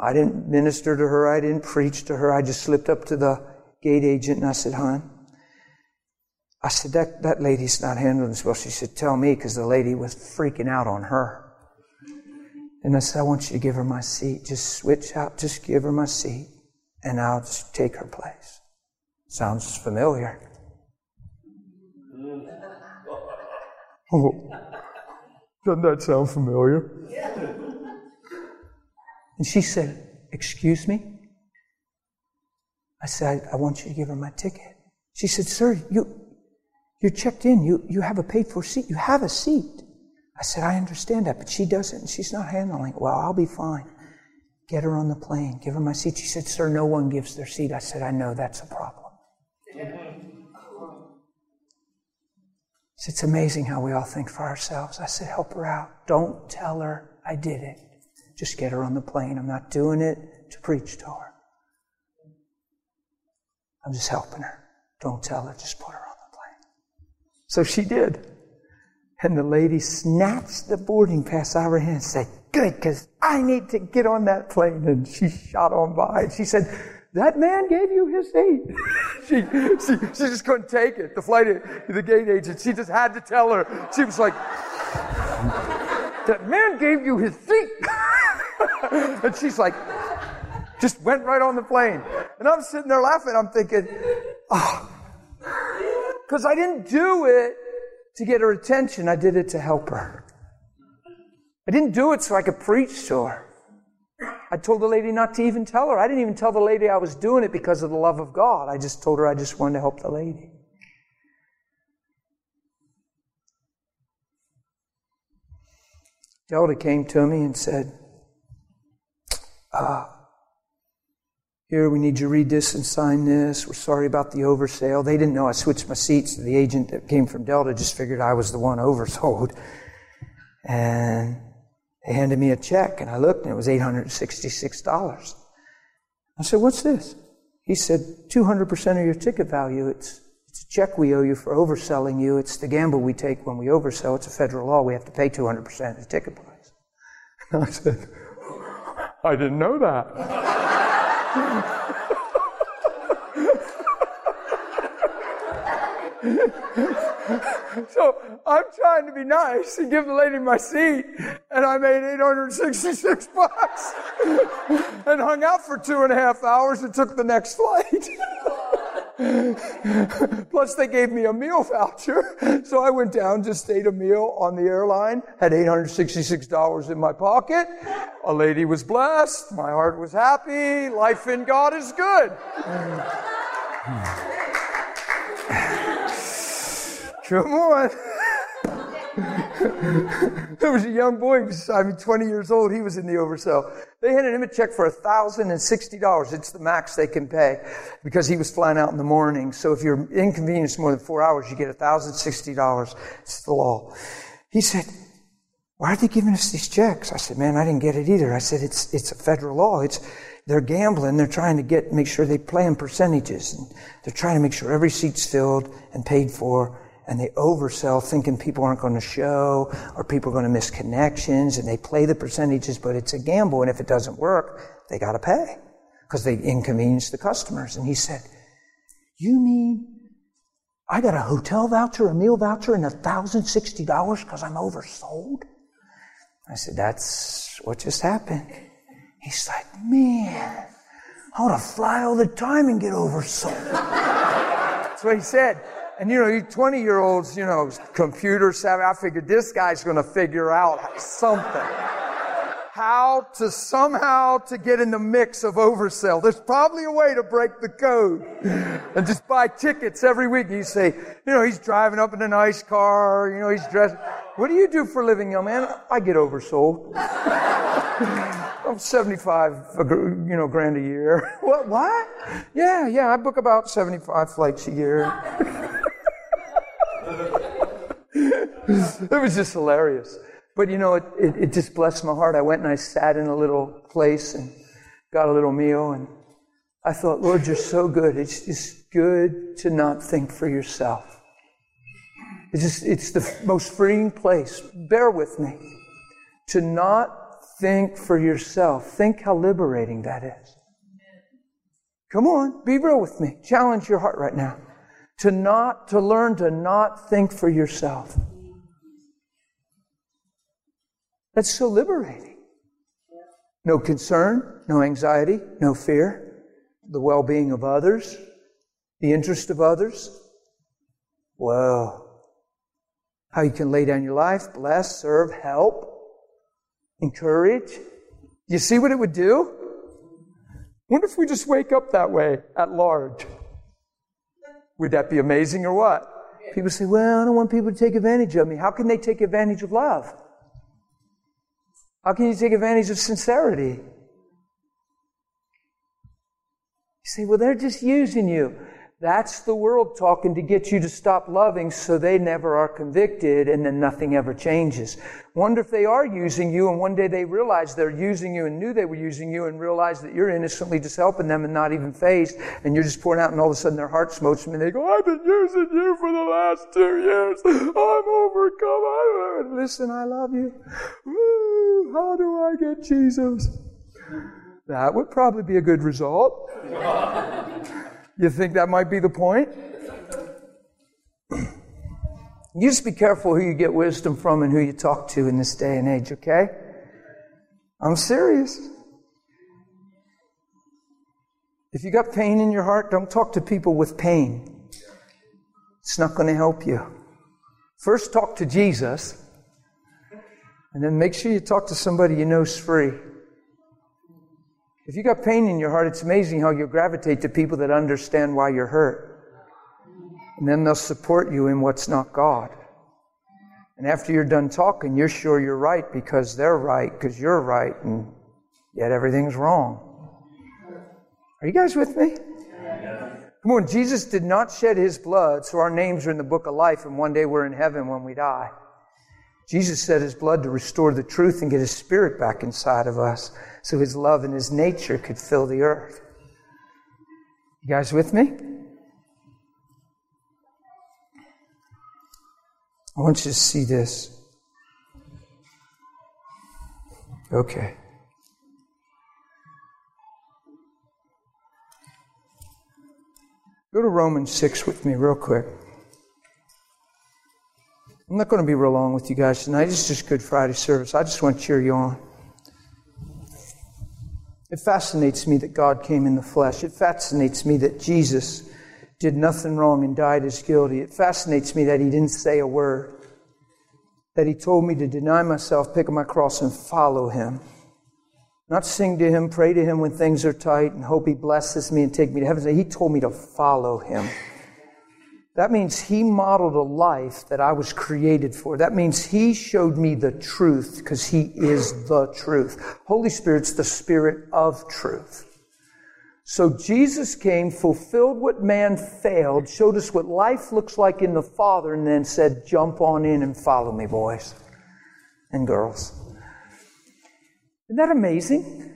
I didn't minister to her. I didn't preach to her. I just slipped up to the gate agent and I said, hon, I said, that, that lady's not handling this well. She said, tell me, because the lady was freaking out on her. And I said, I want you to give her my seat. Just switch out, just give her my seat, and I'll just take her place. Sounds familiar. Oh, doesn't that sound familiar? And she said, Excuse me? I said, I, I, want you to give her my ticket. She said, Sir, you, you're checked in. You, you have a paid for seat. You have a seat. I said, I understand that, but she doesn't. And she's not handling it well. I'll be fine. Get her on the plane. Give her my seat. She said, Sir, no one gives their seat. I said, I know that's a problem. It's amazing how we all think for ourselves. I said, help her out. Don't tell her I did it. Just get her on the plane. I'm not doing it to preach to her. I'm just helping her. Don't tell her, just put her on the plane. So she did. And the lady snatched the boarding pass out of her hand and said, Good, because I need to get on that plane. And she shot on by. And She said, that man gave you his seat. she, she, she just couldn't take it. The flight, the gate agent, she just had to tell her. She was like, that man gave you his seat. and she's like, just went right on the plane. And I'm sitting there laughing. I'm thinking, ah, oh, because I didn't do it to get her attention. I did it to help her. I didn't do it so I could preach to her. I told the lady not to even tell her. I didn't even tell the lady I was doing it because of the love of God. I just told her I just wanted to help the lady. Delta came to me and said, uh, Here, we need you to read this and sign this. We're sorry about the oversale. They didn't know I switched my seats. The agent that came from Delta just figured I was the one oversold. And they handed me a check, and I looked, and it was $866. I said, What's this? He said, 200% of your ticket value. It's, it's a check we owe you for overselling you. It's the gamble we take when we oversell. It's a federal law. We have to pay 200% of the ticket price. And I said, I didn't know that. so I'm trying to be nice and give the lady my seat, and I made 866 bucks and hung out for two and a half hours and took the next flight. Plus, they gave me a meal voucher. So I went down, just ate a meal on the airline, had $866 in my pocket. A lady was blessed. My heart was happy. Life in God is good. Hmm. Come on. There was a young boy, I mean, 20 years old. He was in the oversell. They handed him a check for $1,060. It's the max they can pay because he was flying out in the morning. So if you're inconvenienced more than four hours, you get $1,060. It's the law. He said, why are they giving us these checks? I said, man, I didn't get it either. I said, it's, it's a federal law. It's, they're gambling. They're trying to get, make sure they play in percentages. And they're trying to make sure every seat's filled and paid for and they oversell thinking people aren't going to show or people are going to miss connections and they play the percentages, but it's a gamble. And if it doesn't work, they got to pay because they inconvenience the customers. And he said, you mean I got a hotel voucher, a meal voucher, and $1,060 because I'm oversold? I said, that's what just happened. He's like, man, I want to fly all the time and get oversold. that's what he said. And you know, you 20 year olds, you know, computer savvy. I figured this guy's going to figure out something. How to somehow to get in the mix of oversell. There's probably a way to break the code and just buy tickets every week. You say, you know, he's driving up in a nice car. You know, he's dressed. What do you do for a living, young man? I get oversold. I'm 75, you know, grand a year. what? What? Yeah, yeah. I book about 75 flights a year. it was just hilarious. But you know, it, it, it, just blessed my heart. I went and I sat in a little place and got a little meal, and I thought, Lord, you're so good. It's just good to not think for yourself. It's just, it's the most freeing place. Bear with me. To not think for yourself. Think how liberating that is. Come on, be real with me. Challenge your heart right now. To not, to learn to not think for yourself. That's so liberating. No concern, no anxiety, no fear, the well being of others, the interest of others. Well, how you can lay down your life, bless, serve, help, encourage. You see what it would do? Wonder if we just wake up that way at large. Would that be amazing or what? People say, well, I don't want people to take advantage of me. How can they take advantage of love? How can you take advantage of sincerity? You say, well, they're just using you. That's the world talking to get you to stop loving so they never are convicted and then nothing ever changes. Wonder if they are using you and one day they realize they're using you and knew they were using you and realize that you're innocently just helping them and not even fazed and you're just pouring out and all of a sudden their heart smokes them and they go, I've been using you for the last two years. I'm overcome. I, listen, I love you. How do I get Jesus? That would probably be a good result. You think that might be the point? You just be careful who you get wisdom from and who you talk to in this day and age, okay? I'm serious. If you got pain in your heart, don't talk to people with pain. It's not going to help you. First, talk to Jesus, and then make sure you talk to somebody you know is free. If you got pain in your heart, it's amazing how you gravitate to people that understand why you're hurt. And then they'll support you in what's not God. And after you're done talking, you're sure you're right because they're right, because you're right, and yet everything's wrong. Are you guys with me? Come on, Jesus did not shed his blood, so our names are in the book of life, and one day we're in heaven when we die. Jesus shed his blood to restore the truth and get his spirit back inside of us so his love and his nature could fill the earth. You guys with me? I want you to see this. Okay. Go to Romans 6 with me, real quick. I'm not going to be real long with you guys tonight. It's just Good Friday service. I just want to cheer you on. It fascinates me that God came in the flesh. It fascinates me that Jesus did nothing wrong and died as guilty. It fascinates me that he didn't say a word. That he told me to deny myself, pick up my cross, and follow him. Not sing to him, pray to him when things are tight, and hope he blesses me and take me to heaven. He told me to follow him. That means He modeled a life that I was created for. That means He showed me the truth because He is the truth. Holy Spirit's the Spirit of truth. So Jesus came, fulfilled what man failed, showed us what life looks like in the Father, and then said, Jump on in and follow me, boys and girls. Isn't that amazing?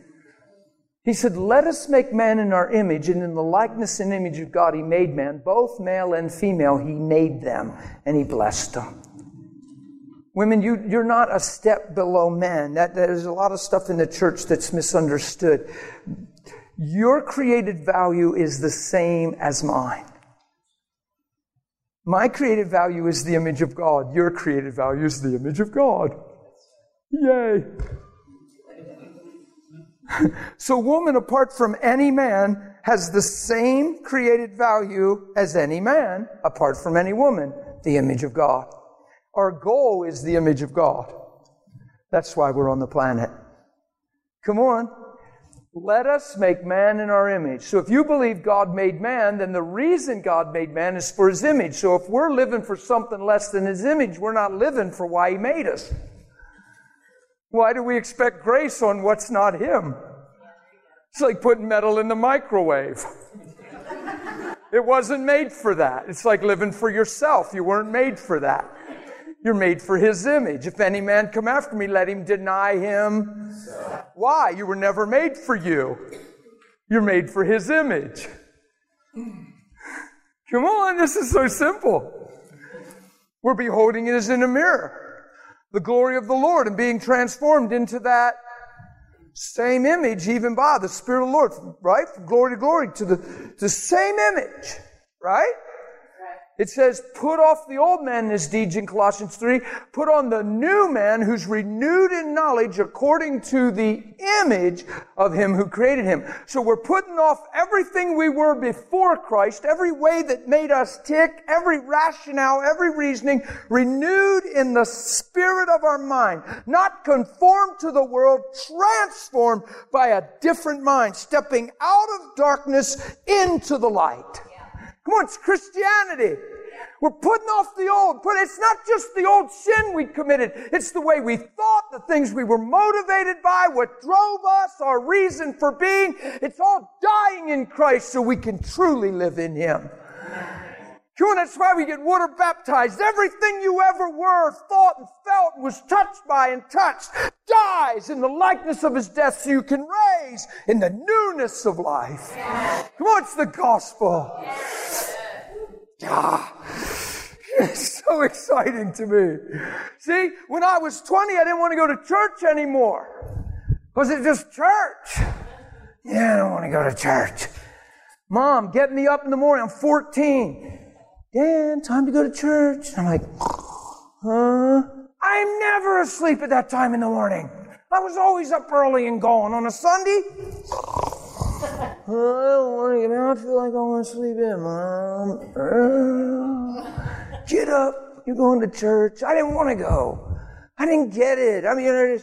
He said, Let us make man in our image, and in the likeness and image of God, He made man. Both male and female, He made them, and He blessed them. Women, you, you're not a step below men. That, there's a lot of stuff in the church that's misunderstood. Your created value is the same as mine. My created value is the image of God. Your created value is the image of God. Yay. so, woman, apart from any man, has the same created value as any man, apart from any woman, the image of God. Our goal is the image of God. That's why we're on the planet. Come on. Let us make man in our image. So if you believe God made man, then the reason God made man is for his image. So if we're living for something less than his image, we're not living for why he made us. Why do we expect grace on what's not Him? It's like putting metal in the microwave. It wasn't made for that. It's like living for yourself. You weren't made for that. You're made for His image. If any man come after me, let him deny him. Why? You were never made for you. You're made for His image. Come on, this is so simple. We're beholding it as in a mirror the glory of the Lord and being transformed into that Same image, even by the Spirit of the Lord, right? From glory to glory to the, the same image, right? It says, put off the old man in his deeds in Colossians 3, put on the new man who's renewed in knowledge according to the image of him who created him. So we're putting off everything we were before Christ, every way that made us tick, every rationale, every reasoning, renewed in the spirit of our mind, not conformed to the world, transformed by a different mind, stepping out of darkness into the light. Come on, it's Christianity. We're putting off the old. It's not just the old sin we committed. It's the way we thought, the things we were motivated by, what drove us, our reason for being. It's all dying in Christ so we can truly live in Him. On, that's why we get water baptized. Everything you ever were, thought, and felt, and was touched by and touched dies in the likeness of his death so you can raise in the newness of life. Come on, it's the gospel. Ah, it's so exciting to me. See, when I was 20, I didn't want to go to church anymore. Was it just church? Yeah, I don't want to go to church. Mom, get me up in the morning. I'm 14. Dan, time to go to church. I'm like, huh? I'm never asleep at that time in the morning. I was always up early and going on a Sunday. I don't want to get I feel like I want to sleep in, Mom. Get up. You're going to church. I didn't want to go. I didn't get it. I mean,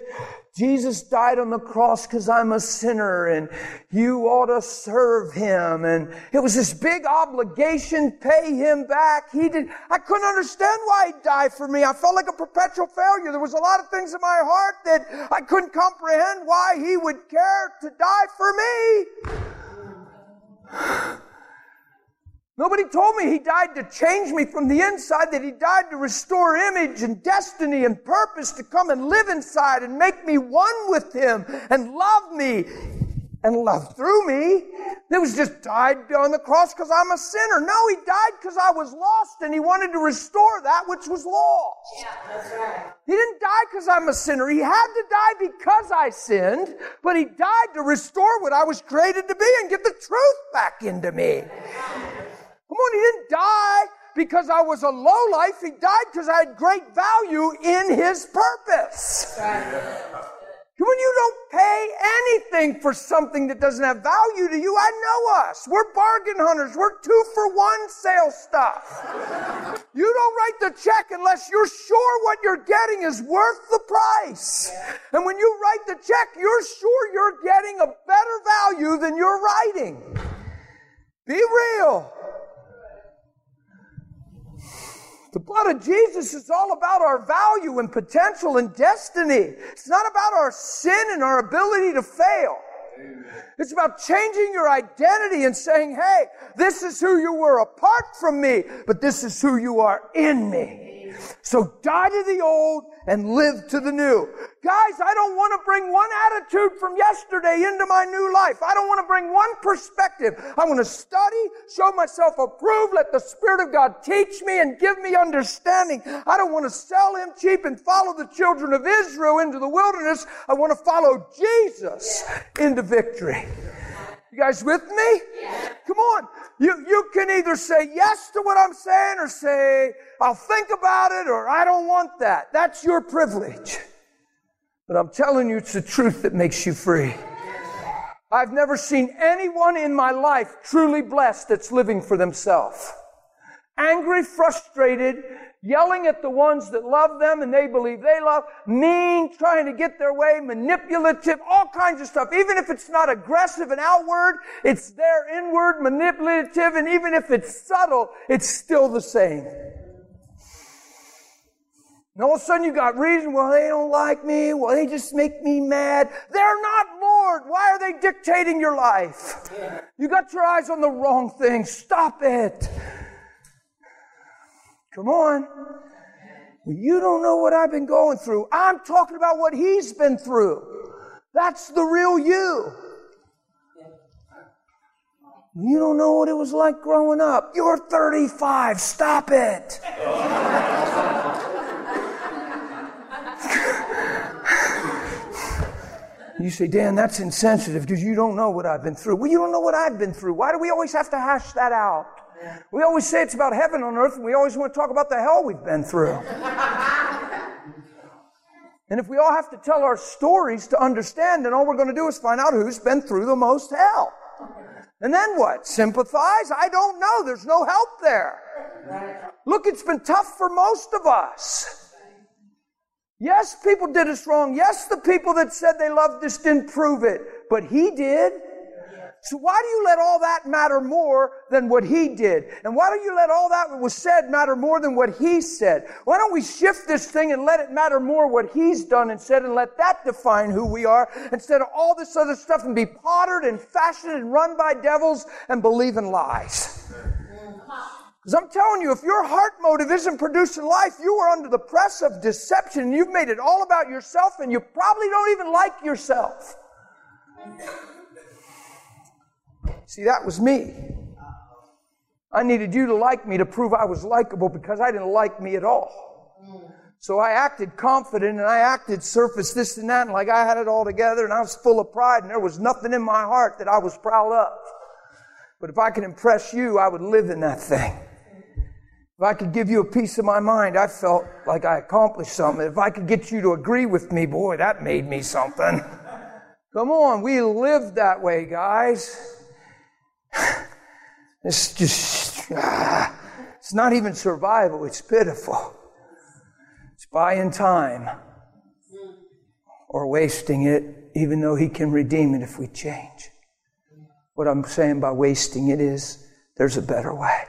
Jesus died on the cross because I'm a sinner and you ought to serve him. And it was this big obligation, pay him back. He did, I couldn't understand why he died for me. I felt like a perpetual failure. There was a lot of things in my heart that I couldn't comprehend why he would care to die for me. Nobody told me he died to change me from the inside, that he died to restore image and destiny and purpose to come and live inside and make me one with him and love me and love through me. It was just died on the cross because I'm a sinner. No, he died because I was lost and he wanted to restore that which was lost. Yeah, that's right. He didn't die because I'm a sinner. He had to die because I sinned, but he died to restore what I was created to be and get the truth back into me. Come on, he didn't die because I was a low life. He died because I had great value in his purpose. Come on, you don't pay anything for something that doesn't have value to you. I know us. We're bargain hunters. We're two for one sale stuff. you don't write the check unless you're sure what you're getting is worth the price. And when you write the check, you're sure you're getting a better value than you're writing. Be real. The blood of Jesus is all about our value and potential and destiny. It's not about our sin and our ability to fail. It's about changing your identity and saying, hey, this is who you were apart from me, but this is who you are in me. So die to the old and live to the new. Guys, I don't want to bring one attitude from yesterday into my new life. I don't want to bring one perspective. I want to study, show myself approved, let the Spirit of God teach me and give me understanding. I don't want to sell him cheap and follow the children of Israel into the wilderness. I want to follow Jesus into victory. You guys with me? Come on. You, you can either say yes to what I'm saying or say, I'll think about it or I don't want that. That's your privilege. But I'm telling you, it's the truth that makes you free. I've never seen anyone in my life truly blessed that's living for themselves. Angry, frustrated, yelling at the ones that love them and they believe they love, mean, trying to get their way, manipulative, all kinds of stuff. Even if it's not aggressive and outward, it's there inward, manipulative, and even if it's subtle, it's still the same. And all of a sudden you got reason, well, they don't like me, well, they just make me mad. They're not Lord. Why are they dictating your life? You got your eyes on the wrong thing. Stop it. Come on. You don't know what I've been going through. I'm talking about what he's been through. That's the real you. You don't know what it was like growing up. You're 35. Stop it. You say, Dan, that's insensitive because you don't know what I've been through. Well, you don't know what I've been through. Why do we always have to hash that out? We always say it's about heaven on earth, and we always want to talk about the hell we've been through. and if we all have to tell our stories to understand, then all we're going to do is find out who's been through the most hell. And then what? Sympathize? I don't know. There's no help there. Look, it's been tough for most of us. Yes, people did us wrong. Yes, the people that said they loved us didn't prove it, but he did. So why do you let all that matter more than what he did? And why don't you let all that was said matter more than what he said? Why don't we shift this thing and let it matter more what he's done and said and let that define who we are instead of all this other stuff and be pottered and fashioned and run by devils and believe in lies? Because I'm telling you, if your heart motive isn't producing life, you are under the press of deception you've made it all about yourself and you probably don't even like yourself. See, that was me. I needed you to like me to prove I was likable because I didn't like me at all. So I acted confident and I acted surface this and that and like I had it all together and I was full of pride and there was nothing in my heart that I was proud of. But if I could impress you, I would live in that thing. If I could give you a piece of my mind, I felt like I accomplished something. If I could get you to agree with me, boy, that made me something. Come on, we live that way, guys. It's just, ah, it's not even survival, it's pitiful. It's buying time or wasting it, even though He can redeem it if we change. What I'm saying by wasting it is there's a better way.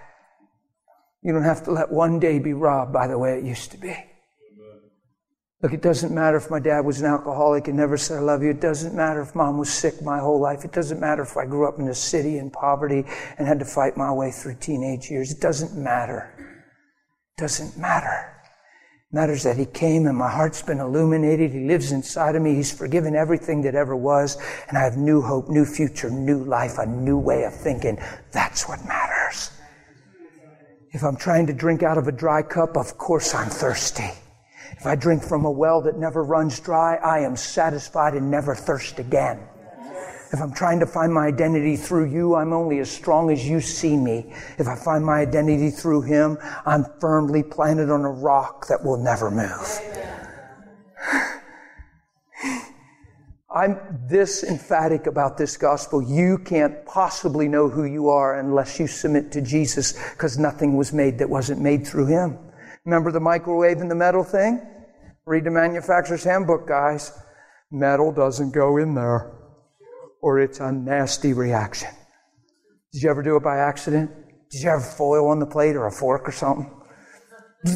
You don't have to let one day be robbed by the way it used to be. Look, it doesn't matter if my dad was an alcoholic and never said I love you. It doesn't matter if mom was sick my whole life. It doesn't matter if I grew up in a city in poverty and had to fight my way through teenage years. It doesn't matter. It doesn't matter. It matters that he came and my heart's been illuminated. He lives inside of me. He's forgiven everything that ever was. And I have new hope, new future, new life, a new way of thinking. That's what matters. If I'm trying to drink out of a dry cup, of course I'm thirsty. If I drink from a well that never runs dry, I am satisfied and never thirst again. If I'm trying to find my identity through you, I'm only as strong as you see me. If I find my identity through him, I'm firmly planted on a rock that will never move. I'm this emphatic about this gospel. You can't possibly know who you are unless you submit to Jesus because nothing was made that wasn't made through him. Remember the microwave and the metal thing? Read the manufacturer's handbook, guys. Metal doesn't go in there, or it's a nasty reaction. Did you ever do it by accident? Did you have foil on the plate or a fork or something? you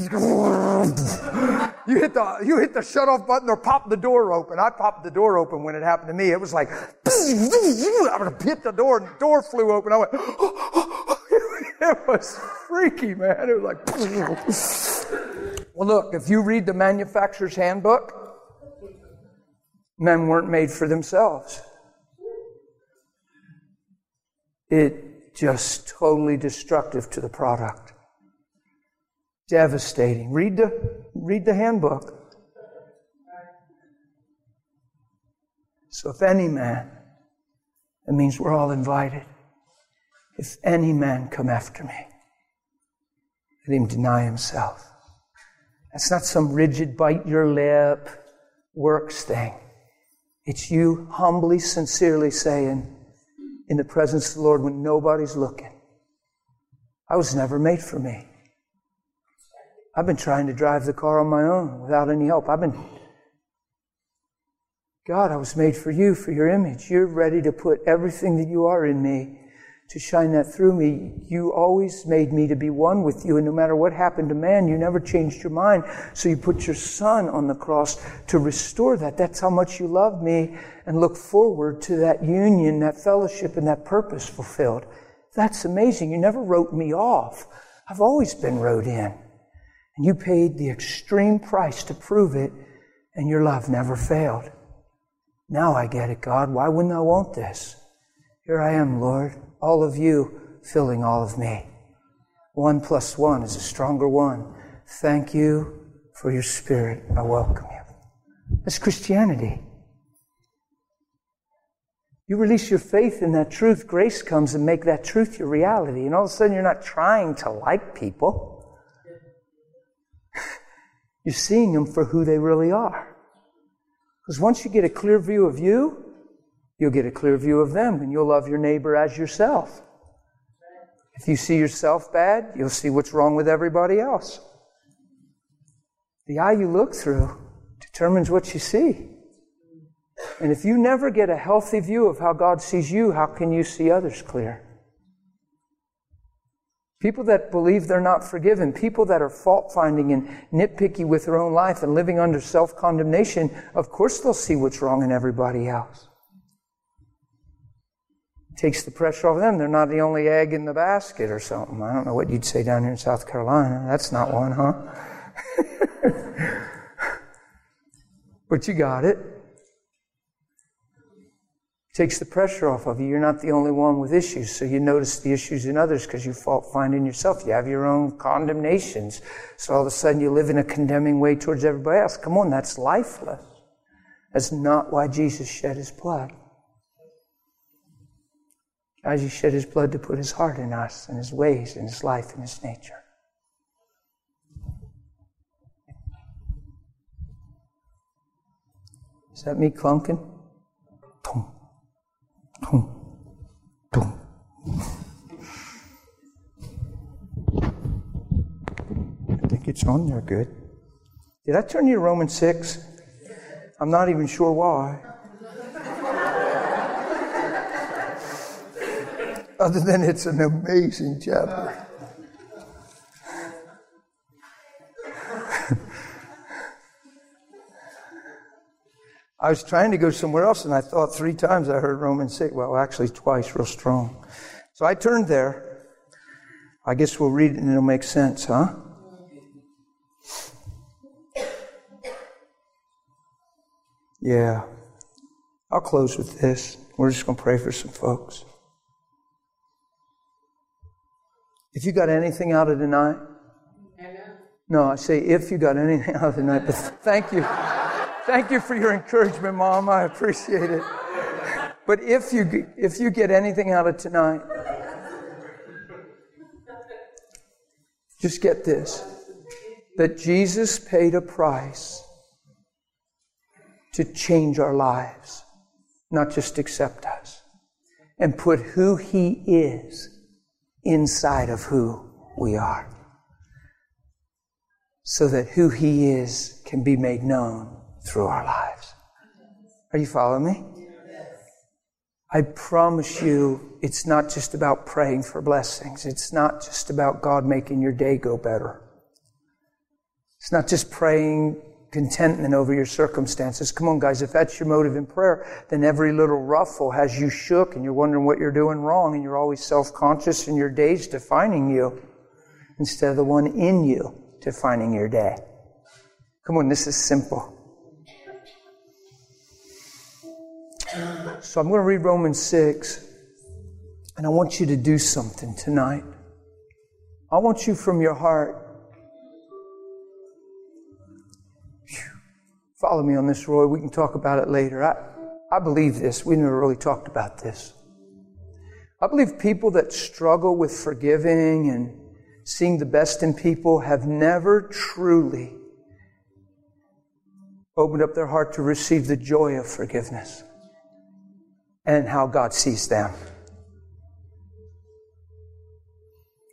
hit the you hit the shut off button or pop the door open. I popped the door open when it happened to me. It was like I hit the door and the door flew open. I went. it was freaky, man. It was like. well, look, if you read the manufacturer's handbook, men weren't made for themselves. It just totally destructive to the product. Devastating. Read the, read the handbook. So if any man, it means we're all invited. If any man come after me, let him deny himself. That's not some rigid bite your lip works thing. It's you humbly, sincerely saying, in the presence of the Lord when nobody's looking, I was never made for me. I've been trying to drive the car on my own without any help. I've been, God, I was made for you, for your image. You're ready to put everything that you are in me to shine that through me. You always made me to be one with you, and no matter what happened to man, you never changed your mind. So you put your son on the cross to restore that. That's how much you love me and look forward to that union, that fellowship, and that purpose fulfilled. That's amazing. You never wrote me off. I've always been wrote in. And you paid the extreme price to prove it, and your love never failed. Now I get it, God. Why wouldn't I want this? Here I am, Lord, all of you filling all of me. One plus one is a stronger one. Thank you for your spirit. I welcome you. That's Christianity. You release your faith in that truth, grace comes and make that truth your reality. And all of a sudden you're not trying to like people. You're seeing them for who they really are. Because once you get a clear view of you, you'll get a clear view of them and you'll love your neighbor as yourself. If you see yourself bad, you'll see what's wrong with everybody else. The eye you look through determines what you see. And if you never get a healthy view of how God sees you, how can you see others clear? People that believe they're not forgiven, people that are fault finding and nitpicky with their own life and living under self condemnation, of course they'll see what's wrong in everybody else. Takes the pressure off them. They're not the only egg in the basket or something. I don't know what you'd say down here in South Carolina. That's not one, huh? but you got it takes the pressure off of you. You're not the only one with issues, so you notice the issues in others because you fault find in yourself. You have your own condemnations. So all of a sudden you live in a condemning way towards everybody else. Come on, that's lifeless. That's not why Jesus shed his blood. Guys, he shed his blood to put his heart in us and his ways and his life and his nature. Is that me clunking? I think it's on there good. Did I turn you to Romans 6? I'm not even sure why. Other than it's an amazing chapter. I was trying to go somewhere else, and I thought three times I heard Romans 6. Well, actually, twice, real strong. So I turned there. I guess we'll read it and it'll make sense, huh? Yeah. I'll close with this. We're just going to pray for some folks. If you got anything out of tonight, no, I say if you got anything out of tonight, but thank you. Thank you for your encouragement, Mom. I appreciate it. But if you, if you get anything out of tonight, just get this that Jesus paid a price to change our lives, not just accept us, and put who He is inside of who we are, so that who He is can be made known through our lives. Are you following me? I promise you, it's not just about praying for blessings. It's not just about God making your day go better. It's not just praying contentment over your circumstances. Come on, guys, if that's your motive in prayer, then every little ruffle has you shook and you're wondering what you're doing wrong and you're always self-conscious and your day's defining you instead of the one in you defining your day. Come on, this is simple. So I'm going to read Romans 6, and I want you to do something tonight. I want you from your heart. Follow me on this, Roy. We can talk about it later. I, I believe this. We never really talked about this. I believe people that struggle with forgiving and seeing the best in people have never truly opened up their heart to receive the joy of forgiveness and how God sees them.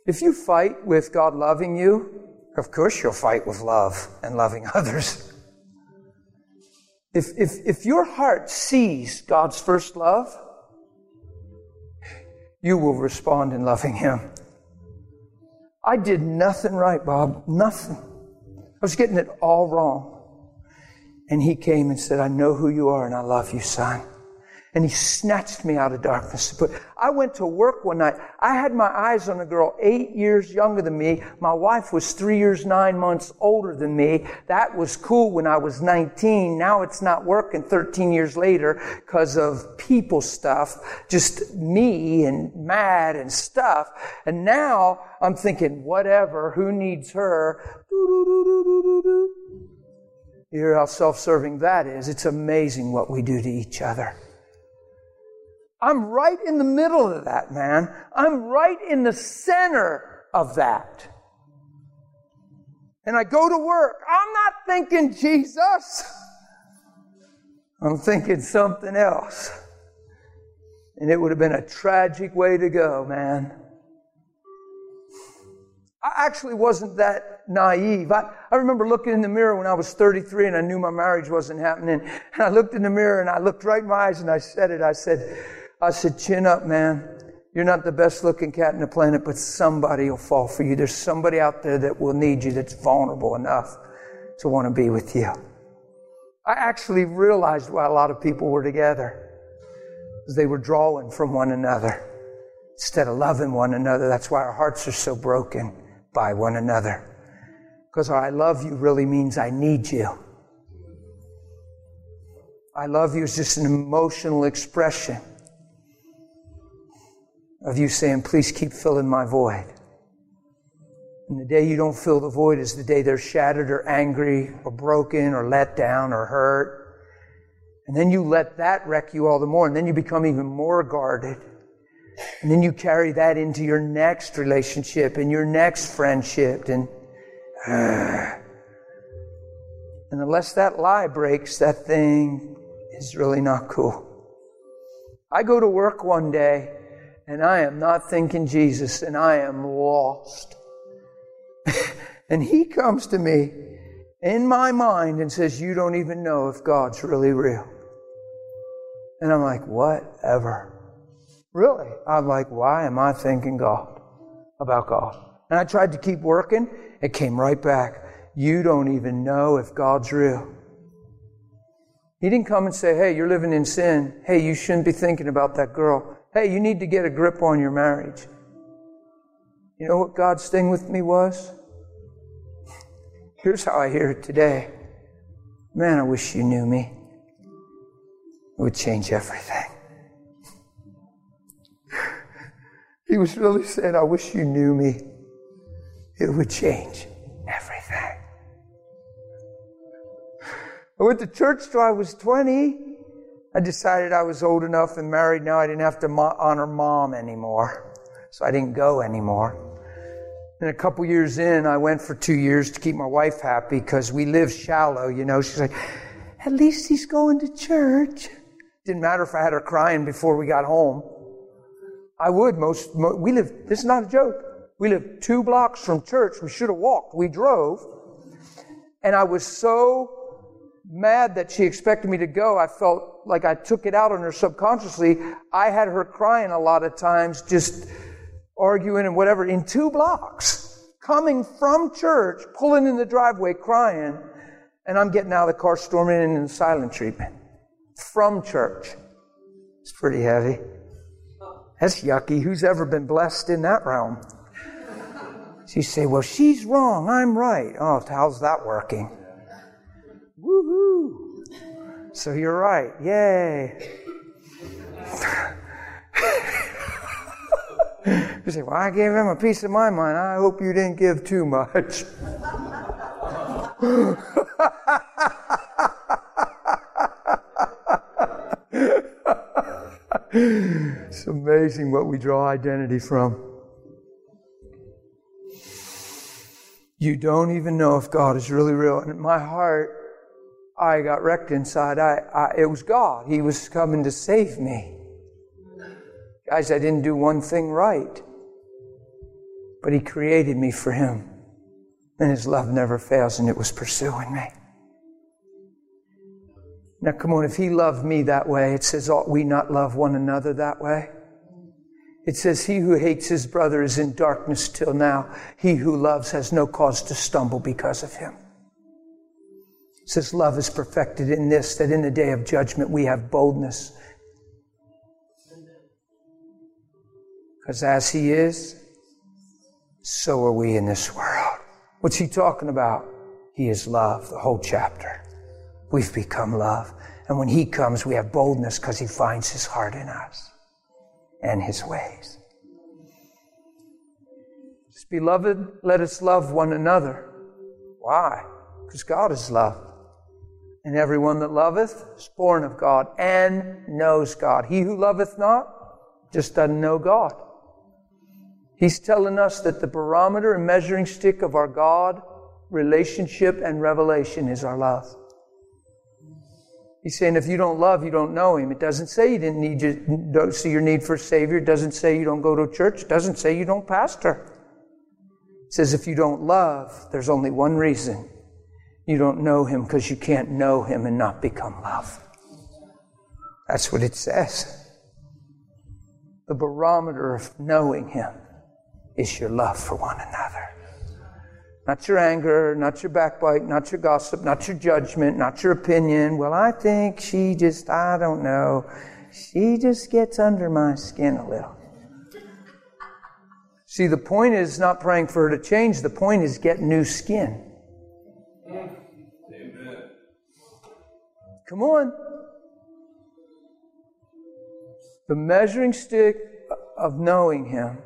If you fight with God loving you, of course you'll fight with love and loving others. If, if, if your heart sees God's first love, you will respond in loving Him. I did nothing right, Bob. Nothing. I was getting it all wrong. And He came and said, I know who you are and I love you, son and he snatched me out of darkness. But I went to work one night. I had my eyes on a girl eight years younger than me. My wife was three years, nine months older than me. That was cool when I was 19. Now it's not working 13 years later because of people stuff. Just me and mad and stuff. And now I'm thinking, whatever, who needs her? You hear how self-serving that is. It's amazing what we do to each other. I'm right in the middle of that, man. I'm right in the center of that. And I go to work. I'm not thinking Jesus. I'm thinking something else. And it would have been a tragic way to go, man. I actually wasn't that naive. I, I remember looking in the mirror when I was 33 and I knew my marriage wasn't happening. And I looked in the mirror and I looked right in my eyes and I said it. I said, I said, chin up, man. You're not the best looking cat in the planet, but somebody will fall for you. There's somebody out there that will need you that's vulnerable enough to want to be with you. I actually realized why a lot of people were together. They were drawing from one another instead of loving one another. That's why our hearts are so broken by one another. Because I love you really means I need you. I love you is just an emotional expression of you saying, please keep filling my void. And the day you don't fill the void is the day they're shattered or angry or broken or let down or hurt. And then you let that wreck you all the more. And then you become even more guarded. And then you carry that into your next relationship and your next friendship. And, uh, and unless that lie breaks, that thing is really not cool. I go to work one day and I am not thinking Jesus and I am lost. and he comes to me in my mind and says, You don't even know if God's really real. And I'm like, Whatever. Really? I'm like, Why am I thinking God about God? And I tried to keep working. It came right back. You don't even know if God's real. He didn't come and say, Hey, you're living in sin. Hey, you shouldn't be thinking about that girl. Hey, you need to get a grip on your marriage. You know what God's thing with me was? Here's how I hear it today. Man, I wish you knew me. It would change everything. He was really saying, I wish you knew me. It would change everything. I went to church till I was 20. I decided I was old enough and married now I didn't have to mo- honor mom anymore. So I didn't go anymore. And a couple years in, I went for two years to keep my wife happy because we live shallow, you know. She's like, at least he's going to church. Didn't matter if I had her crying before we got home. I would most, most we live, this is not a joke. We live two blocks from church. We should have walked. We drove. And I was so mad that she expected me to go, I felt like I took it out on her subconsciously. I had her crying a lot of times, just arguing and whatever, in two blocks, coming from church, pulling in the driveway, crying, and I'm getting out of the car, storming in in silent treatment from church. It's pretty heavy. That's yucky. Who's ever been blessed in that realm? You say, well, she's wrong, I'm right. Oh, how's that working? So you're right. Yay. you say, Well, I gave him a piece of my mind. I hope you didn't give too much. it's amazing what we draw identity from. You don't even know if God is really real. And my heart, I got wrecked inside. I, I, it was God. He was coming to save me. Guys, I didn't do one thing right. But He created me for Him. And His love never fails, and it was pursuing me. Now, come on, if He loved me that way, it says, ought we not love one another that way? It says, He who hates his brother is in darkness till now. He who loves has no cause to stumble because of him. Says, Love is perfected in this, that in the day of judgment we have boldness. Because as He is, so are we in this world. What's He talking about? He is love, the whole chapter. We've become love. And when He comes, we have boldness because He finds His heart in us and His ways. Beloved, let us love one another. Why? Because God is love. And everyone that loveth is born of God and knows God. He who loveth not just doesn't know God. He's telling us that the barometer and measuring stick of our God relationship and revelation is our love. He's saying if you don't love, you don't know Him. It doesn't say you didn't need you don't see your need for a Savior. It doesn't say you don't go to church. It doesn't say you don't pastor. It says if you don't love, there's only one reason. You don't know Him because you can't know Him and not become love. That's what it says. The barometer of knowing Him is your love for one another. Not your anger, not your backbite, not your gossip, not your judgment, not your opinion. Well, I think she just, I don't know. She just gets under my skin a little. See, the point is not praying for her to change, the point is get new skin. Amen. Come on. The measuring stick of knowing Him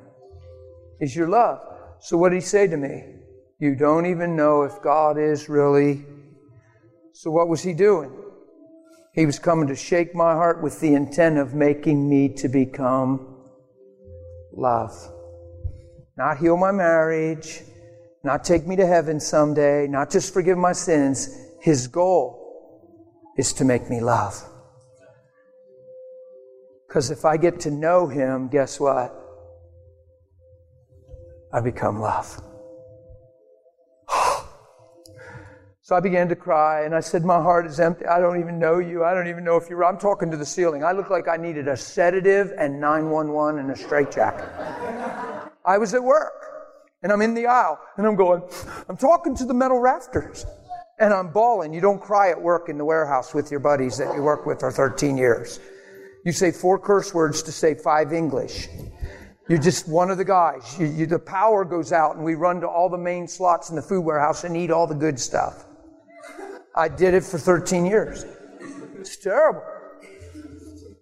is your love. So, what did He say to me? You don't even know if God is really. So, what was he doing? He was coming to shake my heart with the intent of making me to become love. Not heal my marriage, not take me to heaven someday, not just forgive my sins. His goal is to make me love. Because if I get to know Him, guess what? I become love. So I began to cry and I said, My heart is empty. I don't even know you. I don't even know if you're. I'm talking to the ceiling. I looked like I needed a sedative and 911 and a straitjacket. I was at work and I'm in the aisle and I'm going, I'm talking to the metal rafters and I'm bawling. You don't cry at work in the warehouse with your buddies that you work with for 13 years. You say four curse words to say five English. You're just one of the guys. You, you, the power goes out and we run to all the main slots in the food warehouse and eat all the good stuff. I did it for 13 years. It's terrible.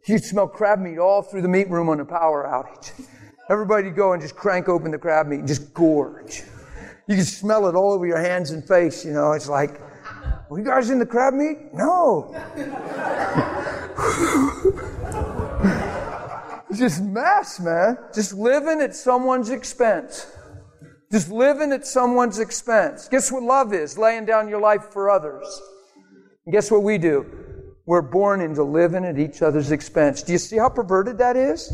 You'd smell crab meat all through the meat room on a power outage. Everybody go and just crank open the crab meat and just gorge. You can smell it all over your hands and face, you know. It's like, were you guys in the crab meat? No. it's just mess, man. Just living at someone's expense. Just living at someone's expense. Guess what love is? Laying down your life for others. And guess what we do? We're born into living at each other's expense. Do you see how perverted that is?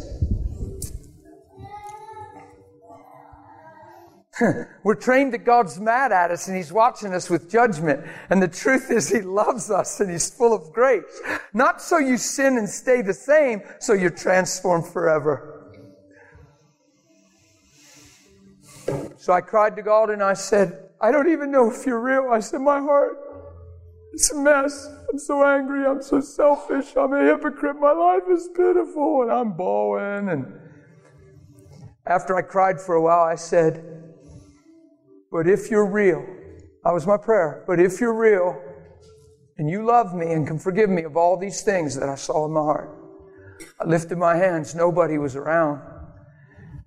We're trained that God's mad at us and He's watching us with judgment. And the truth is He loves us and He's full of grace. Not so you sin and stay the same, so you're transformed forever. So I cried to God and I said, I don't even know if you're real. I said, My heart, it's a mess. I'm so angry. I'm so selfish. I'm a hypocrite. My life is pitiful. And I'm bawling. And after I cried for a while, I said, But if you're real, that was my prayer. But if you're real and you love me and can forgive me of all these things that I saw in my heart, I lifted my hands. Nobody was around.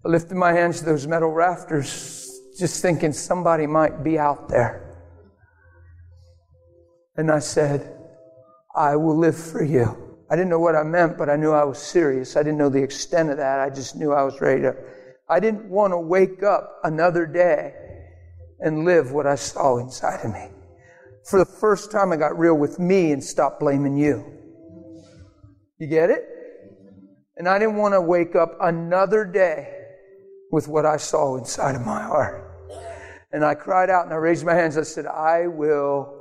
I lifted my hands to those metal rafters, just thinking somebody might be out there. And I said, I will live for you. I didn't know what I meant, but I knew I was serious. I didn't know the extent of that. I just knew I was ready to. I didn't want to wake up another day and live what I saw inside of me. For the first time, I got real with me and stopped blaming you. You get it? And I didn't want to wake up another day with what I saw inside of my heart. And I cried out and I raised my hands. I said, I will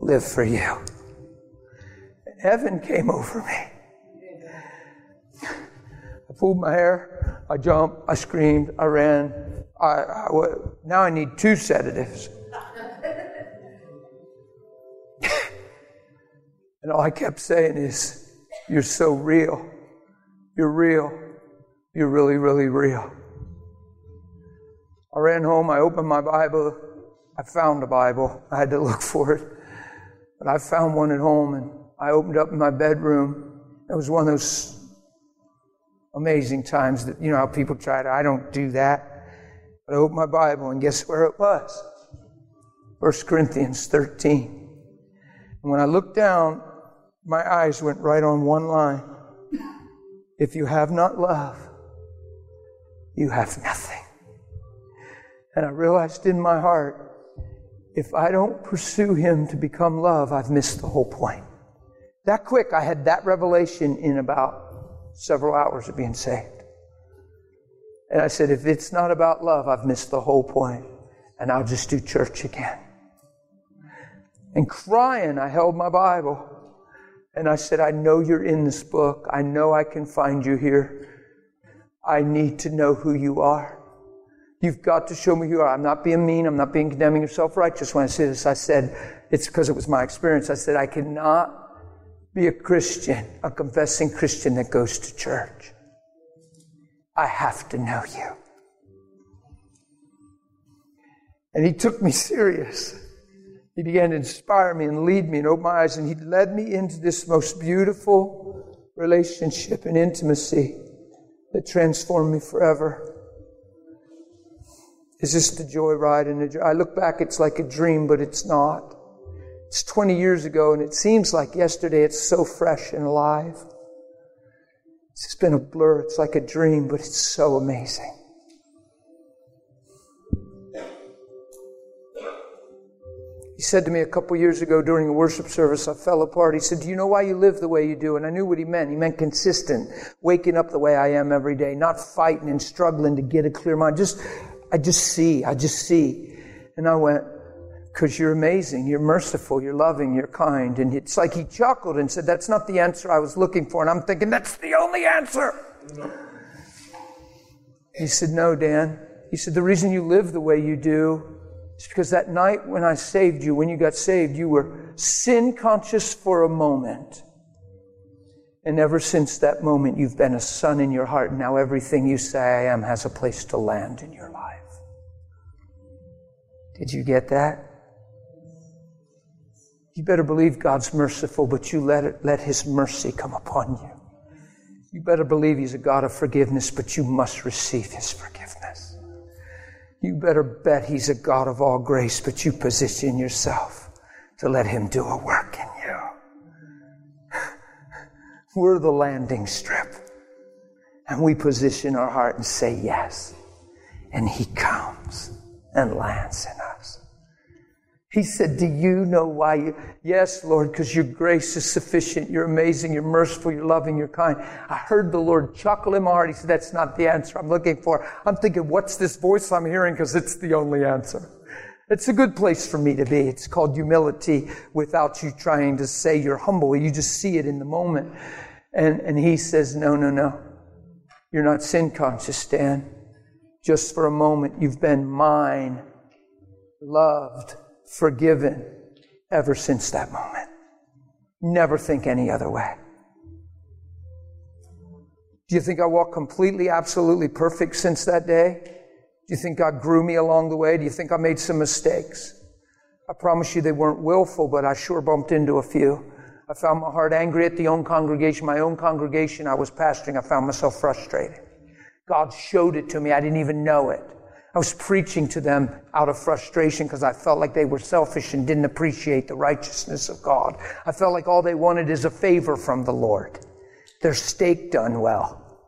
live for you. And heaven came over me. I pulled my hair. I jumped. I screamed. I ran. I, I now I need two sedatives. and all I kept saying is, You're so real. You're real. You're really, really real. I ran home, I opened my Bible, I found a Bible. I had to look for it. But I found one at home and I opened up in my bedroom. It was one of those amazing times that, you know, how people try to, I don't do that. But I opened my Bible and guess where it was? 1 Corinthians 13. And when I looked down, my eyes went right on one line. If you have not love, you have nothing. And I realized in my heart, if I don't pursue him to become love, I've missed the whole point. That quick, I had that revelation in about several hours of being saved. And I said, if it's not about love, I've missed the whole point, and I'll just do church again. And crying, I held my Bible. And I said, I know you're in this book. I know I can find you here. I need to know who you are. You've got to show me who you are. I'm not being mean. I'm not being condemning or self-righteous when I say this. I said, it's because it was my experience. I said, I cannot be a Christian, a confessing Christian that goes to church. I have to know you. And he took me serious. He began to inspire me and lead me and open my eyes, and He led me into this most beautiful relationship and intimacy that transformed me forever. Is this the joy ride? And I look back, it's like a dream, but it's not. It's 20 years ago, and it seems like yesterday. It's so fresh and alive. It's been a blur. It's like a dream, but it's so amazing. He said to me a couple years ago during a worship service, I fell apart. He said, Do you know why you live the way you do? And I knew what he meant. He meant consistent, waking up the way I am every day, not fighting and struggling to get a clear mind. Just, I just see, I just see. And I went, Because you're amazing, you're merciful, you're loving, you're kind. And it's like he chuckled and said, That's not the answer I was looking for. And I'm thinking, That's the only answer. He said, No, Dan. He said, The reason you live the way you do it's because that night when I saved you, when you got saved, you were sin conscious for a moment. And ever since that moment, you've been a son in your heart. And now everything you say I am has a place to land in your life. Did you get that? You better believe God's merciful, but you let, it, let His mercy come upon you. You better believe He's a God of forgiveness, but you must receive His forgiveness. You better bet He's a God of all grace, but you position yourself to let Him do a work in you. We're the landing strip. And we position our heart and say yes. And He comes and lands in us. He said, Do you know why you? Yes, Lord, because your grace is sufficient. You're amazing. You're merciful. You're loving. You're kind. I heard the Lord chuckle in my heart. He said, That's not the answer I'm looking for. I'm thinking, What's this voice I'm hearing? Because it's the only answer. It's a good place for me to be. It's called humility without you trying to say you're humble. You just see it in the moment. And, and he says, No, no, no. You're not sin conscious, Dan. Just for a moment, you've been mine, loved, forgiven ever since that moment. Never think any other way. Do you think I walked completely, absolutely perfect since that day? Do you think God grew me along the way? Do you think I made some mistakes? I promise you they weren't willful, but I sure bumped into a few. I found my heart angry at the own congregation, my own congregation I was pastoring. I found myself frustrated. God showed it to me. I didn't even know it. I was preaching to them out of frustration because I felt like they were selfish and didn't appreciate the righteousness of God. I felt like all they wanted is a favor from the Lord. Their steak done well.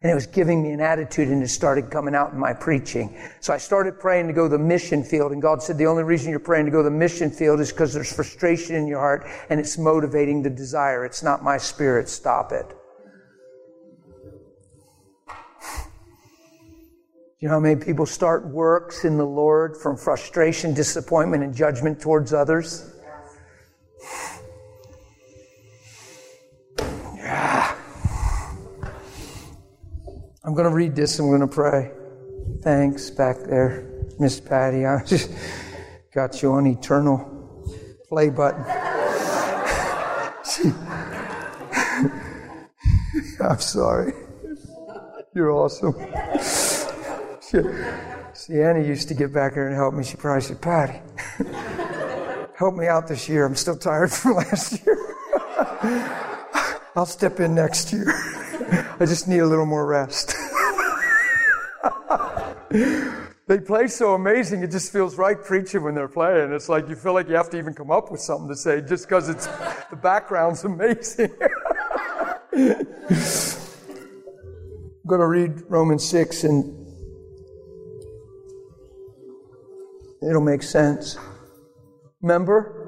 And it was giving me an attitude and it started coming out in my preaching. So I started praying to go to the mission field and God said the only reason you're praying to go to the mission field is because there's frustration in your heart and it's motivating the desire. It's not my spirit. Stop it. You know how many people start works in the Lord from frustration, disappointment, and judgment towards others? Yeah. I'm going to read this and we're going to pray. Thanks back there, Miss Patty. I just got you on eternal play button. I'm sorry. You're awesome. See, Annie used to get back here and help me. She probably said, Patty, help me out this year. I'm still tired from last year. I'll step in next year. I just need a little more rest. they play so amazing, it just feels right preaching when they're playing. It's like you feel like you have to even come up with something to say just because it's the background's amazing. I'm going to read Romans 6 and it'll make sense. Remember,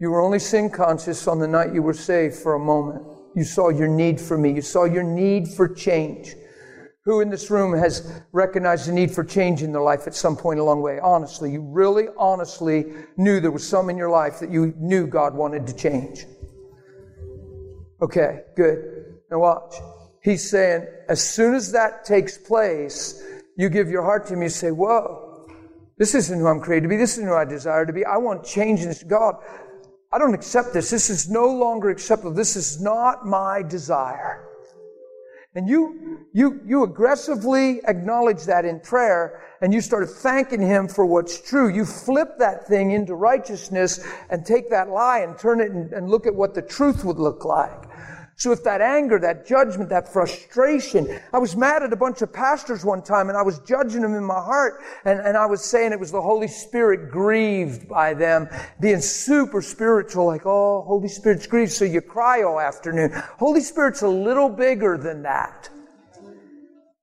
you were only sin conscious on the night you were saved for a moment. You saw your need for me. You saw your need for change. Who in this room has recognized the need for change in their life at some point along the way? Honestly, you really honestly knew there was some in your life that you knew God wanted to change. Okay, good. Now watch. He's saying, as soon as that takes place, you give your heart to him, you say, Whoa, this isn't who I'm created to be. This isn't who I desire to be. I want change in this. God, I don't accept this. This is no longer acceptable. This is not my desire. And you, you, you aggressively acknowledge that in prayer and you start thanking Him for what's true. You flip that thing into righteousness and take that lie and turn it and, and look at what the truth would look like. So if that anger, that judgment, that frustration, I was mad at a bunch of pastors one time and I was judging them in my heart and, and I was saying it was the Holy Spirit grieved by them, being super spiritual, like, oh, Holy Spirit's grieved, so you cry all afternoon. Holy Spirit's a little bigger than that.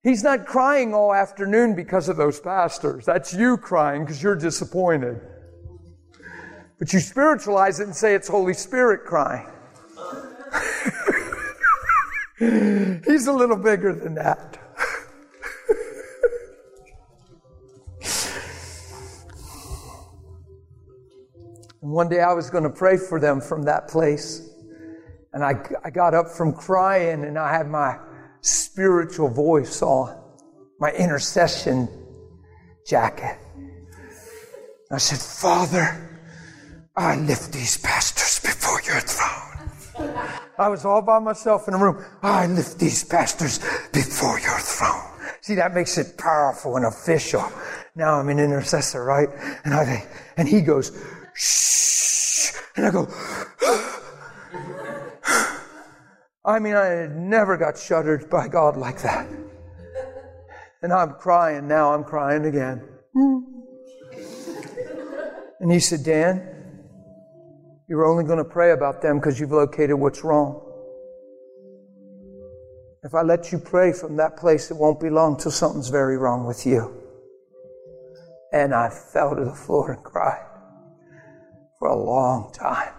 He's not crying all afternoon because of those pastors. That's you crying because you're disappointed. But you spiritualize it and say it's Holy Spirit crying. He's a little bigger than that. one day I was going to pray for them from that place. And I, I got up from crying and I had my spiritual voice on, my intercession jacket. I said, Father, I lift these pastors before your throne. I was all by myself in a room. I lift these pastors before your throne. See, that makes it powerful and official. Now I'm an intercessor, right? And I, think, and he goes, shh. And I go, I mean, I never got shuddered by God like that. And I'm crying now, I'm crying again. Hmm. And he said, Dan, you're only going to pray about them because you've located what's wrong. If I let you pray from that place, it won't be long till something's very wrong with you. And I fell to the floor and cried for a long time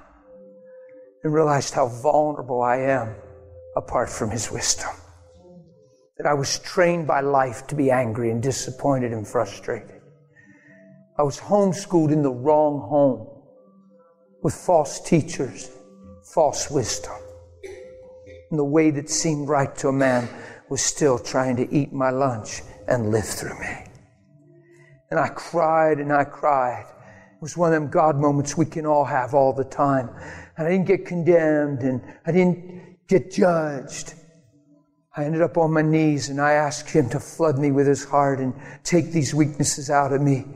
and realized how vulnerable I am apart from His wisdom. That I was trained by life to be angry and disappointed and frustrated. I was homeschooled in the wrong home with false teachers, false wisdom. And the way that seemed right to a man was still trying to eat my lunch and live through me. And I cried and I cried. It was one of them God moments we can all have all the time. And I didn't get condemned and I didn't get judged. I ended up on my knees and I asked Him to flood me with His heart and take these weaknesses out of me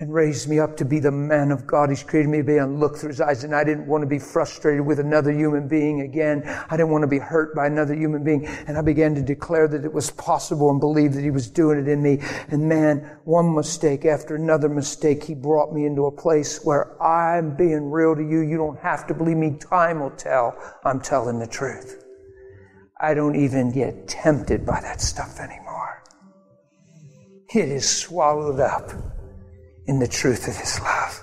and raised me up to be the man of God He's created me to be and look through His eyes. And I didn't want to be frustrated with another human being again. I didn't want to be hurt by another human being. And I began to declare that it was possible and believe that He was doing it in me. And man, one mistake after another mistake, He brought me into a place where I'm being real to you. You don't have to believe me. Time will tell. I'm telling the truth. I don't even get tempted by that stuff anymore. It is swallowed up in the truth of His love.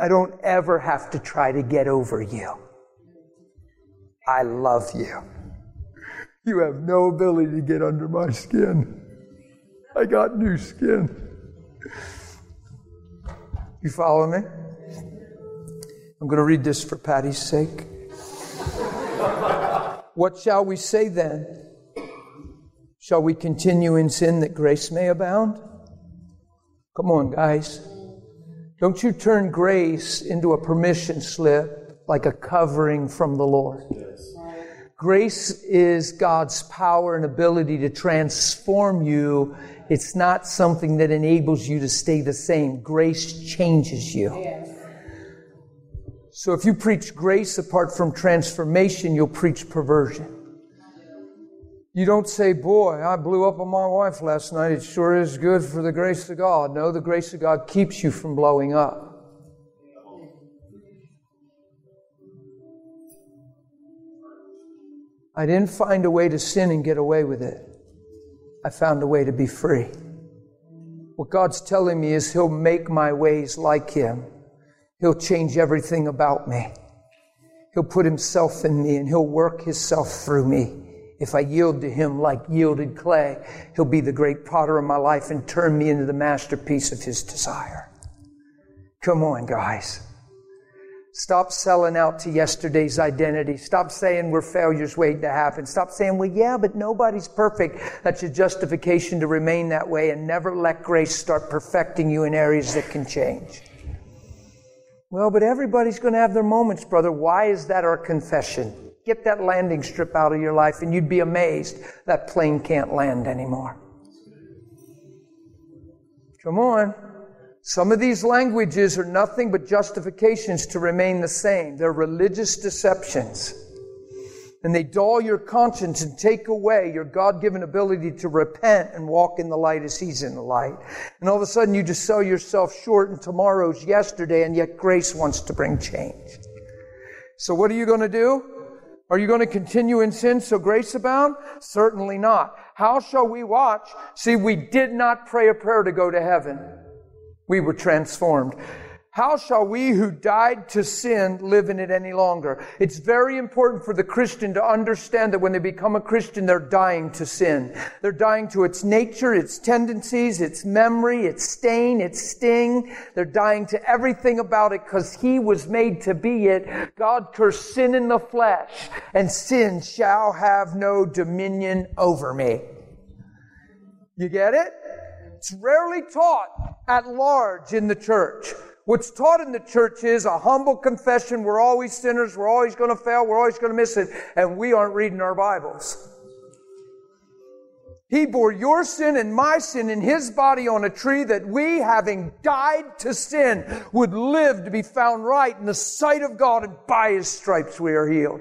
I don't ever have to try to get over you. I love you. You have no ability to get under my skin. I got new skin. You follow me? I'm going to read this for Patty's sake. what shall we say then? Shall we continue in sin that grace may abound? Come on, guys. Don't you turn grace into a permission slip like a covering from the Lord. Grace is God's power and ability to transform you. It's not something that enables you to stay the same. Grace changes you. So if you preach grace apart from transformation, you'll preach perversion. You don't say, Boy, I blew up on my wife last night. It sure is good for the grace of God. No, the grace of God keeps you from blowing up. I didn't find a way to sin and get away with it. I found a way to be free. What God's telling me is He'll make my ways like Him. He'll change everything about me. He'll put Himself in me and He'll work Himself through me. If I yield to Him like yielded clay, He'll be the great potter of my life and turn me into the masterpiece of His desire. Come on, guys. Stop selling out to yesterday's identity. Stop saying we're failures waiting to happen. Stop saying, well, yeah, but nobody's perfect. That's your justification to remain that way and never let grace start perfecting you in areas that can change. Well, but everybody's going to have their moments, brother. Why is that our confession? Get that landing strip out of your life and you'd be amazed that plane can't land anymore. Come on. Some of these languages are nothing but justifications to remain the same. They're religious deceptions. And they dull your conscience and take away your God given ability to repent and walk in the light as He's in the light. And all of a sudden you just sell yourself short and tomorrow's yesterday, and yet grace wants to bring change. So what are you going to do? Are you going to continue in sin so grace abound? Certainly not. How shall we watch? See, we did not pray a prayer to go to heaven we were transformed. How shall we who died to sin live in it any longer? It's very important for the Christian to understand that when they become a Christian, they're dying to sin. They're dying to its nature, its tendencies, its memory, its stain, its sting. They're dying to everything about it because He was made to be it. God cursed sin in the flesh, and sin shall have no dominion over me. You get it? It's rarely taught at large in the church. What's taught in the church is a humble confession. We're always sinners. We're always going to fail. We're always going to miss it. And we aren't reading our Bibles. He bore your sin and my sin in his body on a tree that we, having died to sin, would live to be found right in the sight of God and by his stripes we are healed.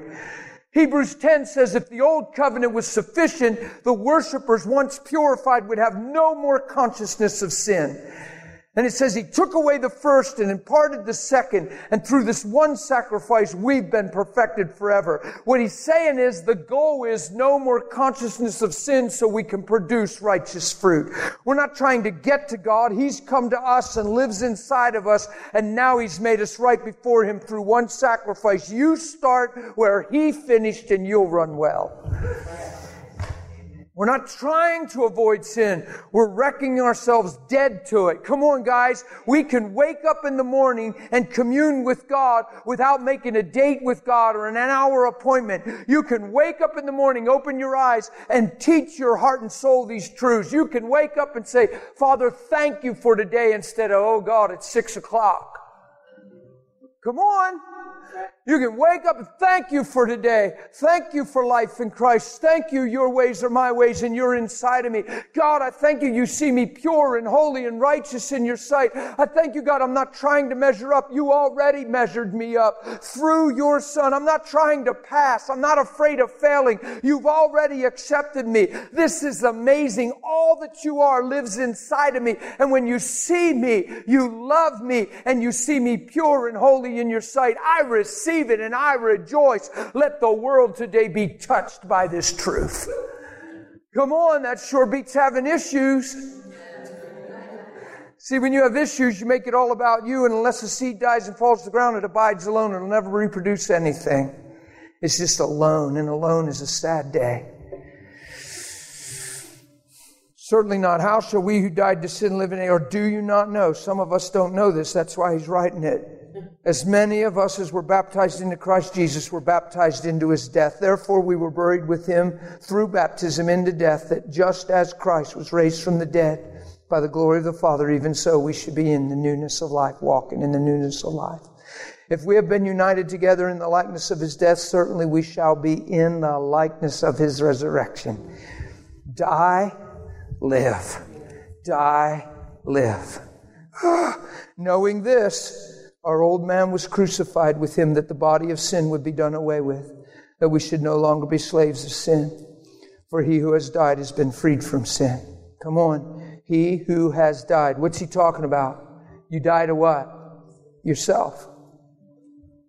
Hebrews 10 says if the old covenant was sufficient, the worshippers once purified would have no more consciousness of sin. And it says he took away the first and imparted the second. And through this one sacrifice, we've been perfected forever. What he's saying is the goal is no more consciousness of sin so we can produce righteous fruit. We're not trying to get to God. He's come to us and lives inside of us. And now he's made us right before him through one sacrifice. You start where he finished and you'll run well. We're not trying to avoid sin. We're wrecking ourselves dead to it. Come on, guys. We can wake up in the morning and commune with God without making a date with God or an hour appointment. You can wake up in the morning, open your eyes, and teach your heart and soul these truths. You can wake up and say, Father, thank you for today instead of, oh God, it's six o'clock. Come on. You can wake up and thank you for today. Thank you for life in Christ. Thank you. Your ways are my ways and you're inside of me. God, I thank you. You see me pure and holy and righteous in your sight. I thank you, God. I'm not trying to measure up. You already measured me up through your son. I'm not trying to pass. I'm not afraid of failing. You've already accepted me. This is amazing. All that you are lives inside of me. And when you see me, you love me and you see me pure and holy in your sight. I receive receive it and I rejoice. Let the world today be touched by this truth. Come on, that sure beats having issues. See, when you have issues, you make it all about you, and unless the seed dies and falls to the ground, it abides alone. It'll never reproduce anything. It's just alone, and alone is a sad day. Certainly not. How shall we who died to sin live in it? Or do you not know? Some of us don't know this. That's why he's writing it. As many of us as were baptized into Christ Jesus were baptized into his death. Therefore we were buried with him through baptism into death, that just as Christ was raised from the dead by the glory of the Father, even so we should be in the newness of life, walking in the newness of life. If we have been united together in the likeness of his death, certainly we shall be in the likeness of his resurrection. Die, live. Die, live. Knowing this, our old man was crucified with him that the body of sin would be done away with, that we should no longer be slaves of sin. For he who has died has been freed from sin. Come on. He who has died. What's he talking about? You die to what? Yourself.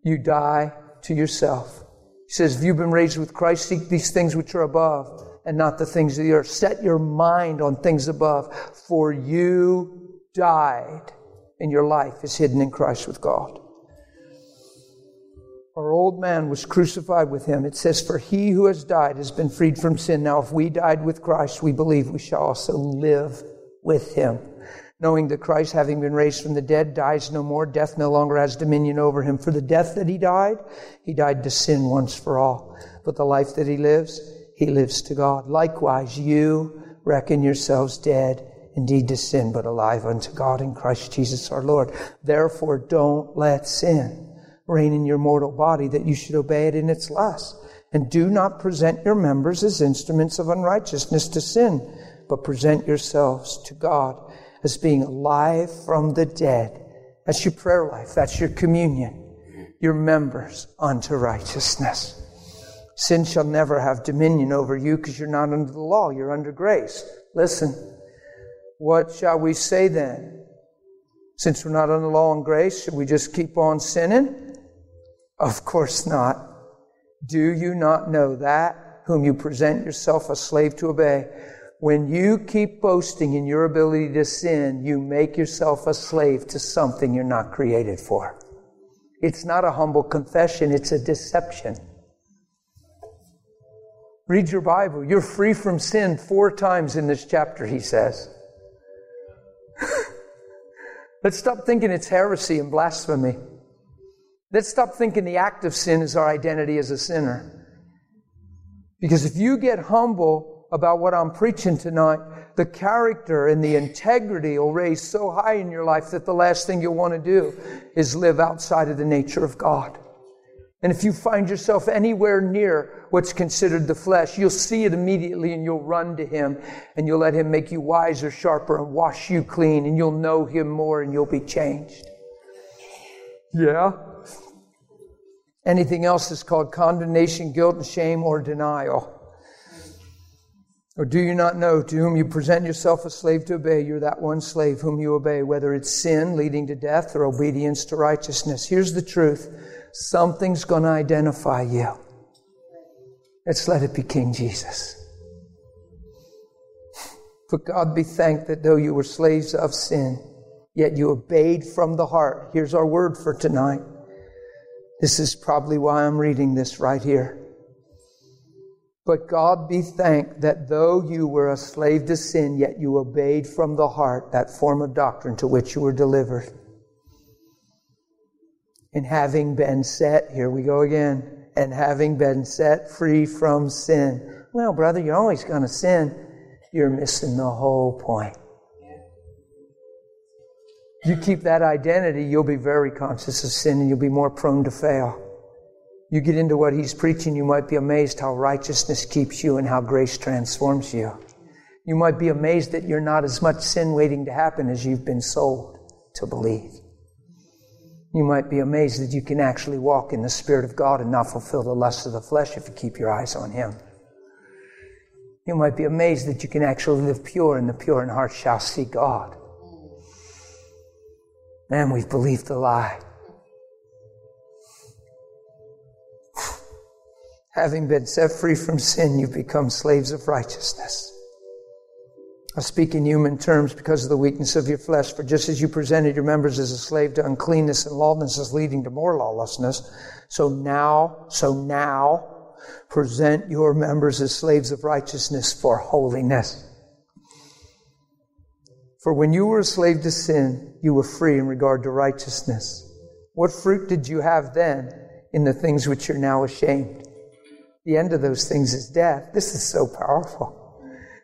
You die to yourself. He says, If you've been raised with Christ, seek these things which are above and not the things of the earth. Set your mind on things above, for you died, and your life is hidden in Christ with God. Our old man was crucified with him. It says, For he who has died has been freed from sin. Now, if we died with Christ, we believe we shall also live with him. Knowing that Christ, having been raised from the dead, dies no more, death no longer has dominion over him. For the death that he died, he died to sin once for all. But the life that he lives, he lives to God. Likewise, you reckon yourselves dead indeed to sin, but alive unto God in Christ Jesus our Lord. Therefore, don't let sin reign in your mortal body that you should obey it in its lust. And do not present your members as instruments of unrighteousness to sin, but present yourselves to God as being alive from the dead. That's your prayer life. That's your communion. Your members unto righteousness. Sin shall never have dominion over you because you're not under the law, you're under grace. Listen, what shall we say then? Since we're not under law and grace, should we just keep on sinning? Of course not. Do you not know that whom you present yourself a slave to obey? When you keep boasting in your ability to sin, you make yourself a slave to something you're not created for. It's not a humble confession, it's a deception. Read your Bible. You're free from sin four times in this chapter, he says. Let's stop thinking it's heresy and blasphemy. Let's stop thinking the act of sin is our identity as a sinner. Because if you get humble about what I'm preaching tonight, the character and the integrity will raise so high in your life that the last thing you'll want to do is live outside of the nature of God. And if you find yourself anywhere near what's considered the flesh, you'll see it immediately and you'll run to him and you'll let him make you wiser, sharper, and wash you clean and you'll know him more and you'll be changed. Yeah? Anything else is called condemnation, guilt, and shame, or denial. Or do you not know to whom you present yourself a slave to obey? You're that one slave whom you obey, whether it's sin leading to death or obedience to righteousness. Here's the truth something's going to identify you. Let's let it be King Jesus. For God be thanked that though you were slaves of sin, yet you obeyed from the heart. Here's our word for tonight. This is probably why I'm reading this right here. But God be thanked that though you were a slave to sin, yet you obeyed from the heart that form of doctrine to which you were delivered and having been set, here we go again, and having been set free from sin. Well, brother, you're always going to sin. You're missing the whole point. You keep that identity, you'll be very conscious of sin and you'll be more prone to fail. You get into what he's preaching, you might be amazed how righteousness keeps you and how grace transforms you. You might be amazed that you're not as much sin waiting to happen as you've been sold to believe. You might be amazed that you can actually walk in the Spirit of God and not fulfill the lusts of the flesh if you keep your eyes on Him. You might be amazed that you can actually live pure, and the pure in heart shall see God. Man, we've believed the lie. Having been set free from sin, you've become slaves of righteousness. I speak in human terms because of the weakness of your flesh. For just as you presented your members as a slave to uncleanness and lawlessness leading to more lawlessness, so now, so now, present your members as slaves of righteousness for holiness. For when you were a slave to sin, you were free in regard to righteousness. What fruit did you have then in the things which you're now ashamed? The end of those things is death. This is so powerful.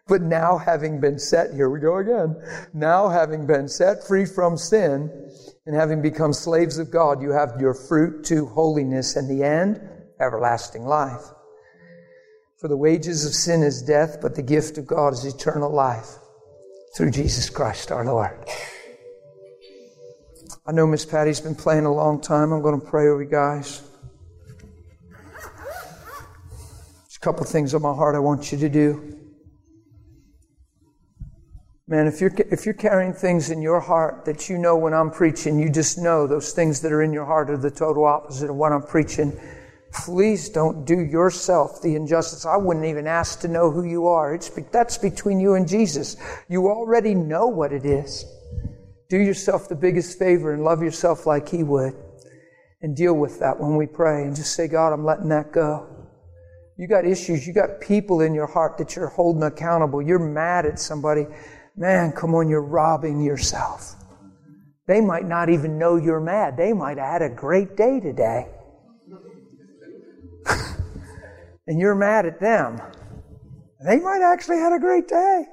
But now having been set, here we go again. Now having been set free from sin and having become slaves of God, you have your fruit to holiness and the end, everlasting life. For the wages of sin is death, but the gift of God is eternal life through Jesus Christ our Lord. I know Miss Patty's been playing a long time. I'm going to pray over you guys. There's a couple things on my heart I want you to do. Man, if you're, if you're carrying things in your heart that you know when I'm preaching, you just know those things that are in your heart are the total opposite of what I'm preaching. Please don't do yourself the injustice. I wouldn't even ask to know who you are. It's, that's between you and Jesus. You already know what it is. Do yourself the biggest favor and love yourself like He would. And deal with that when we pray and just say, God, I'm letting that go. You got issues. You got people in your heart that you're holding accountable. You're mad at somebody. Man, come on, you're robbing yourself. They might not even know you're mad. They might have had a great day today. and you're mad at them. They might actually had a great day.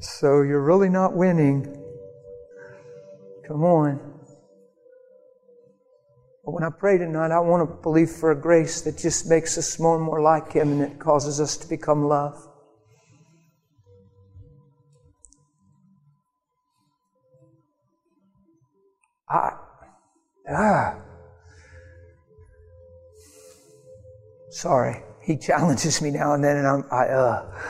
So you're really not winning. Come on. But when I pray tonight, I want to believe for a grace that just makes us more and more like Him and it causes us to become love. I, ah. Sorry. He challenges me now and then, and I'm, I, uh.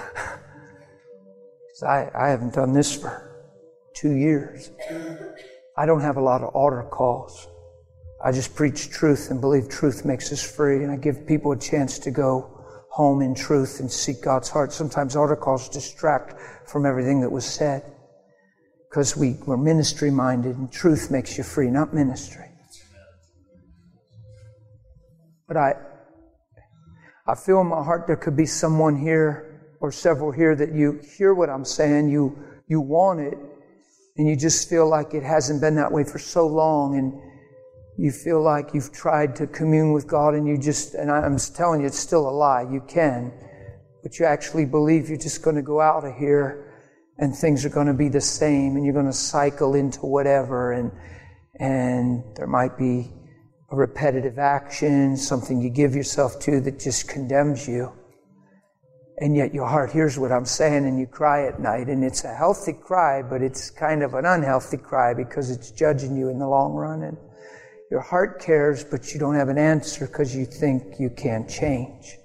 I, I haven't done this for two years. I don't have a lot of altar calls. I just preach truth and believe truth makes us free, and I give people a chance to go home in truth and seek God's heart. Sometimes altar calls distract from everything that was said because we, we're ministry minded and truth makes you free, not ministry. But I, I feel in my heart there could be someone here or several here that you hear what I'm saying, you, you want it, and you just feel like it hasn't been that way for so long, and you feel like you've tried to commune with God, and you just, and I'm telling you, it's still a lie. You can, but you actually believe you're just going to go out of here and things are going to be the same and you're going to cycle into whatever and and there might be a repetitive action something you give yourself to that just condemns you. And yet your heart hears what i'm saying and you cry at night and it's a healthy cry but it's kind of an unhealthy cry because it's judging you in the long run and your heart cares but you don't have an answer because you think you can't change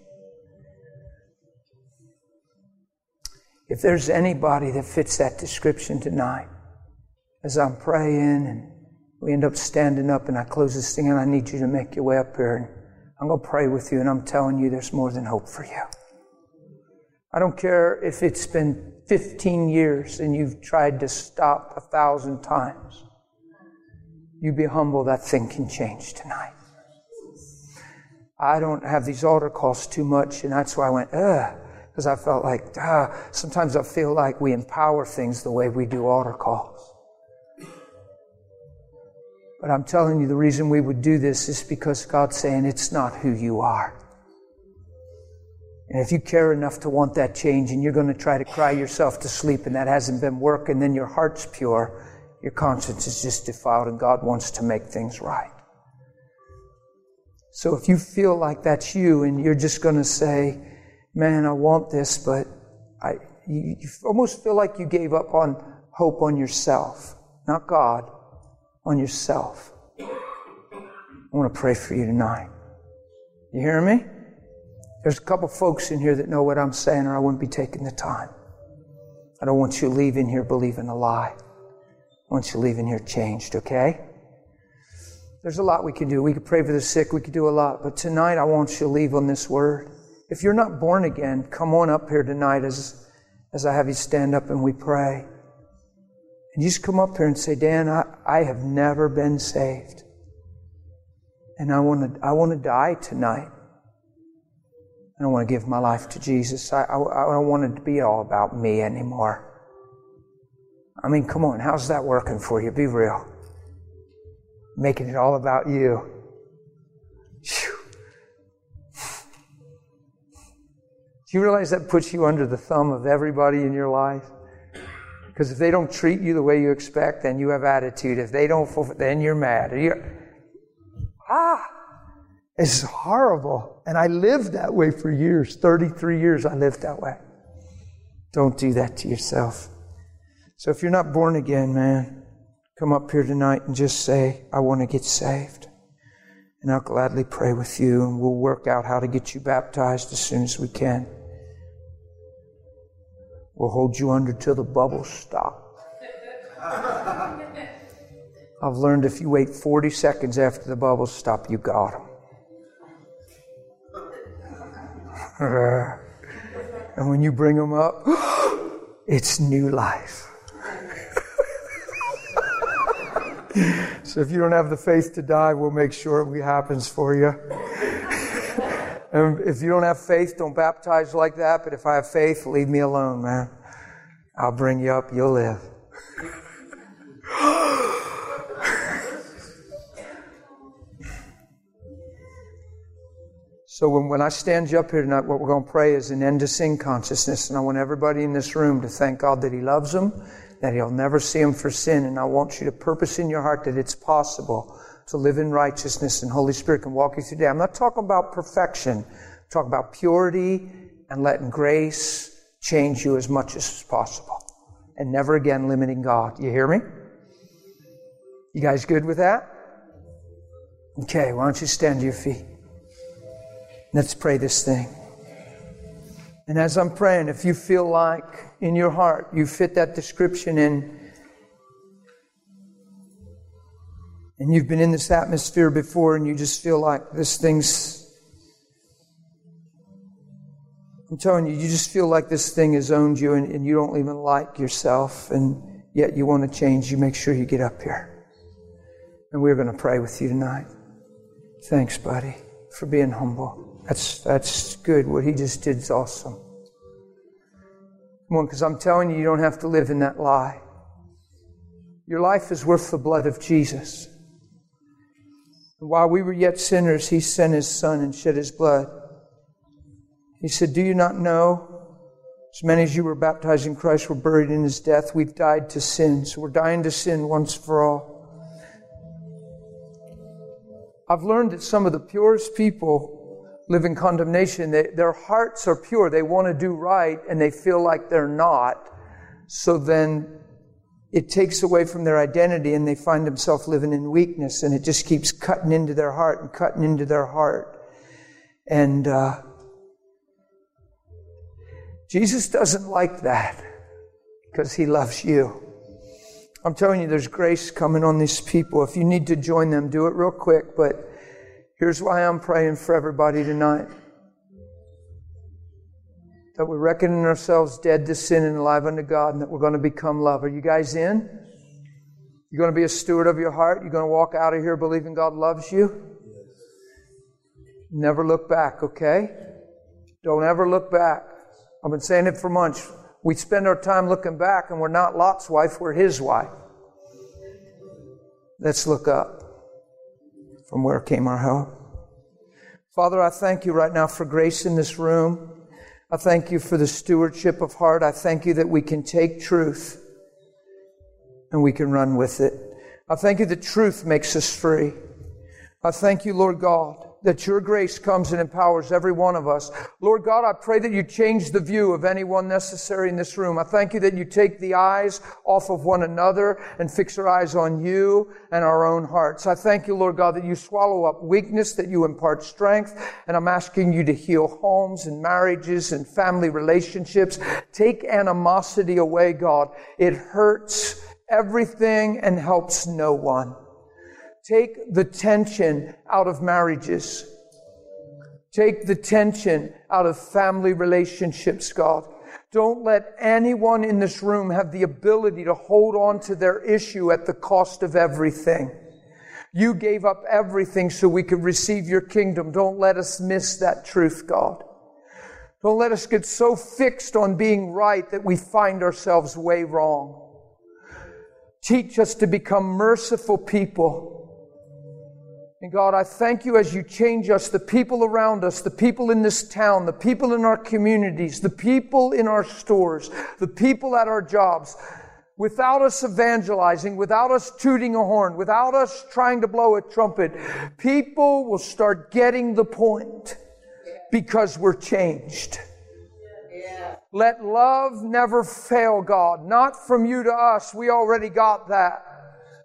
If there's anybody that fits that description tonight, as I'm praying and we end up standing up and I close this thing and I need you to make your way up here and I'm going to pray with you and I'm telling you there's more than hope for you. I don't care if it's been 15 years and you've tried to stop a thousand times. You be humble, that thing can change tonight. I don't have these altar calls too much and that's why I went, ugh because I felt like, ah, sometimes I feel like we empower things the way we do altar calls. But I'm telling you, the reason we would do this is because God's saying it's not who you are. And if you care enough to want that change and you're going to try to cry yourself to sleep and that hasn't been working, then your heart's pure, your conscience is just defiled, and God wants to make things right. So if you feel like that's you and you're just going to say, man, I want this, but I, you, you almost feel like you gave up on hope on yourself, not God, on yourself. I want to pray for you tonight. You hear me? There's a couple folks in here that know what I'm saying, or I wouldn't be taking the time. I don't want you leaving here believing a lie. I want you leaving here changed, okay? There's a lot we can do. We could pray for the sick, we could do a lot, but tonight I want you to leave on this word. If you're not born again, come on up here tonight as, as I have you stand up and we pray. And you just come up here and say, Dan, I, I have never been saved. And I want to, I want to die tonight. I don't want to give my life to Jesus. I, I, I don't want it to be all about me anymore. I mean, come on, how's that working for you? Be real. Making it all about you. Do you realize that puts you under the thumb of everybody in your life? Because if they don't treat you the way you expect, then you have attitude. If they don't then you're mad. You're, ah, it's horrible. And I lived that way for years. 33 years I lived that way. Don't do that to yourself. So if you're not born again, man, come up here tonight and just say, I want to get saved. And I'll gladly pray with you, and we'll work out how to get you baptized as soon as we can. We'll hold you under till the bubbles stop. I've learned if you wait 40 seconds after the bubbles stop, you got them. and when you bring them up, it's new life. so if you don't have the faith to die, we'll make sure it happens for you. and if you don't have faith, don't baptize like that. But if I have faith, leave me alone, man. I'll bring you up, you'll live. So when, when I stand you up here tonight, what we're going to pray is an end to sin consciousness. And I want everybody in this room to thank God that He loves them, that He'll never see them for sin. And I want you to purpose in your heart that it's possible to live in righteousness and Holy Spirit can walk you through the day. I'm not talking about perfection. Talking about purity and letting grace change you as much as possible. And never again limiting God. You hear me? You guys good with that? Okay, why don't you stand to your feet? Let's pray this thing. And as I'm praying, if you feel like in your heart you fit that description in, and you've been in this atmosphere before and you just feel like this thing's. I'm telling you, you just feel like this thing has owned you and, and you don't even like yourself, and yet you want to change, you make sure you get up here. And we're going to pray with you tonight. Thanks, buddy, for being humble. That's, that's good. What he just did is awesome. Come on, because I'm telling you, you don't have to live in that lie. Your life is worth the blood of Jesus. While we were yet sinners, he sent his son and shed his blood. He said, Do you not know? As many as you were baptized in Christ were buried in his death. We've died to sin. So we're dying to sin once for all. I've learned that some of the purest people live in condemnation. They, their hearts are pure. They want to do right and they feel like they're not. So then it takes away from their identity and they find themselves living in weakness and it just keeps cutting into their heart and cutting into their heart. And uh, Jesus doesn't like that because he loves you. I'm telling you, there's grace coming on these people. If you need to join them, do it real quick. But Here's why I'm praying for everybody tonight that we're reckoning ourselves dead to sin and alive unto God, and that we're going to become love. Are you guys in? You're going to be a steward of your heart? You're going to walk out of here believing God loves you? Never look back, okay? Don't ever look back. I've been saying it for months. We spend our time looking back, and we're not Lot's wife, we're his wife. Let's look up. From where came our help? Father, I thank you right now for grace in this room. I thank you for the stewardship of heart. I thank you that we can take truth and we can run with it. I thank you that truth makes us free. I thank you, Lord God, that your grace comes and empowers every one of us. Lord God, I pray that you change the view of anyone necessary in this room. I thank you that you take the eyes off of one another and fix our eyes on you and our own hearts. I thank you, Lord God, that you swallow up weakness, that you impart strength, and I'm asking you to heal homes and marriages and family relationships. Take animosity away, God. It hurts everything and helps no one. Take the tension out of marriages. Take the tension out of family relationships, God. Don't let anyone in this room have the ability to hold on to their issue at the cost of everything. You gave up everything so we could receive your kingdom. Don't let us miss that truth, God. Don't let us get so fixed on being right that we find ourselves way wrong. Teach us to become merciful people and God, I thank you as you change us, the people around us, the people in this town, the people in our communities, the people in our stores, the people at our jobs, without us evangelizing, without us tooting a horn, without us trying to blow a trumpet, people will start getting the point because we're changed. Let love never fail, God. Not from you to us. We already got that.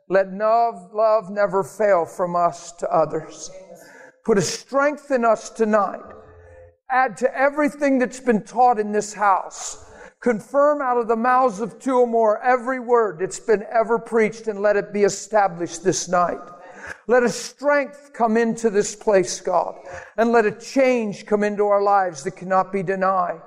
Let love, love never fail from us to others. Put a strength in us tonight. Add to everything that's been taught in this house. Confirm out of the mouths of two or more every word that's been ever preached and let it be established this night. Let a strength come into this place, God, and let a change come into our lives that cannot be denied.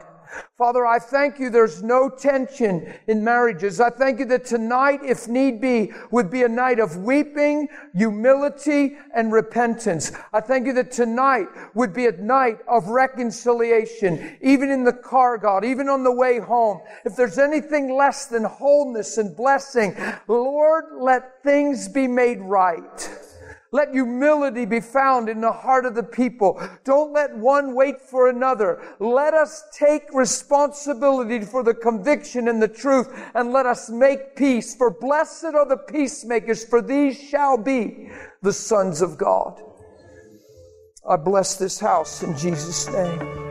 Father, I thank you there's no tension in marriages. I thank you that tonight, if need be, would be a night of weeping, humility, and repentance. I thank you that tonight would be a night of reconciliation, even in the car, God, even on the way home. If there's anything less than wholeness and blessing, Lord, let things be made right. Let humility be found in the heart of the people. Don't let one wait for another. Let us take responsibility for the conviction and the truth and let us make peace. For blessed are the peacemakers, for these shall be the sons of God. I bless this house in Jesus' name.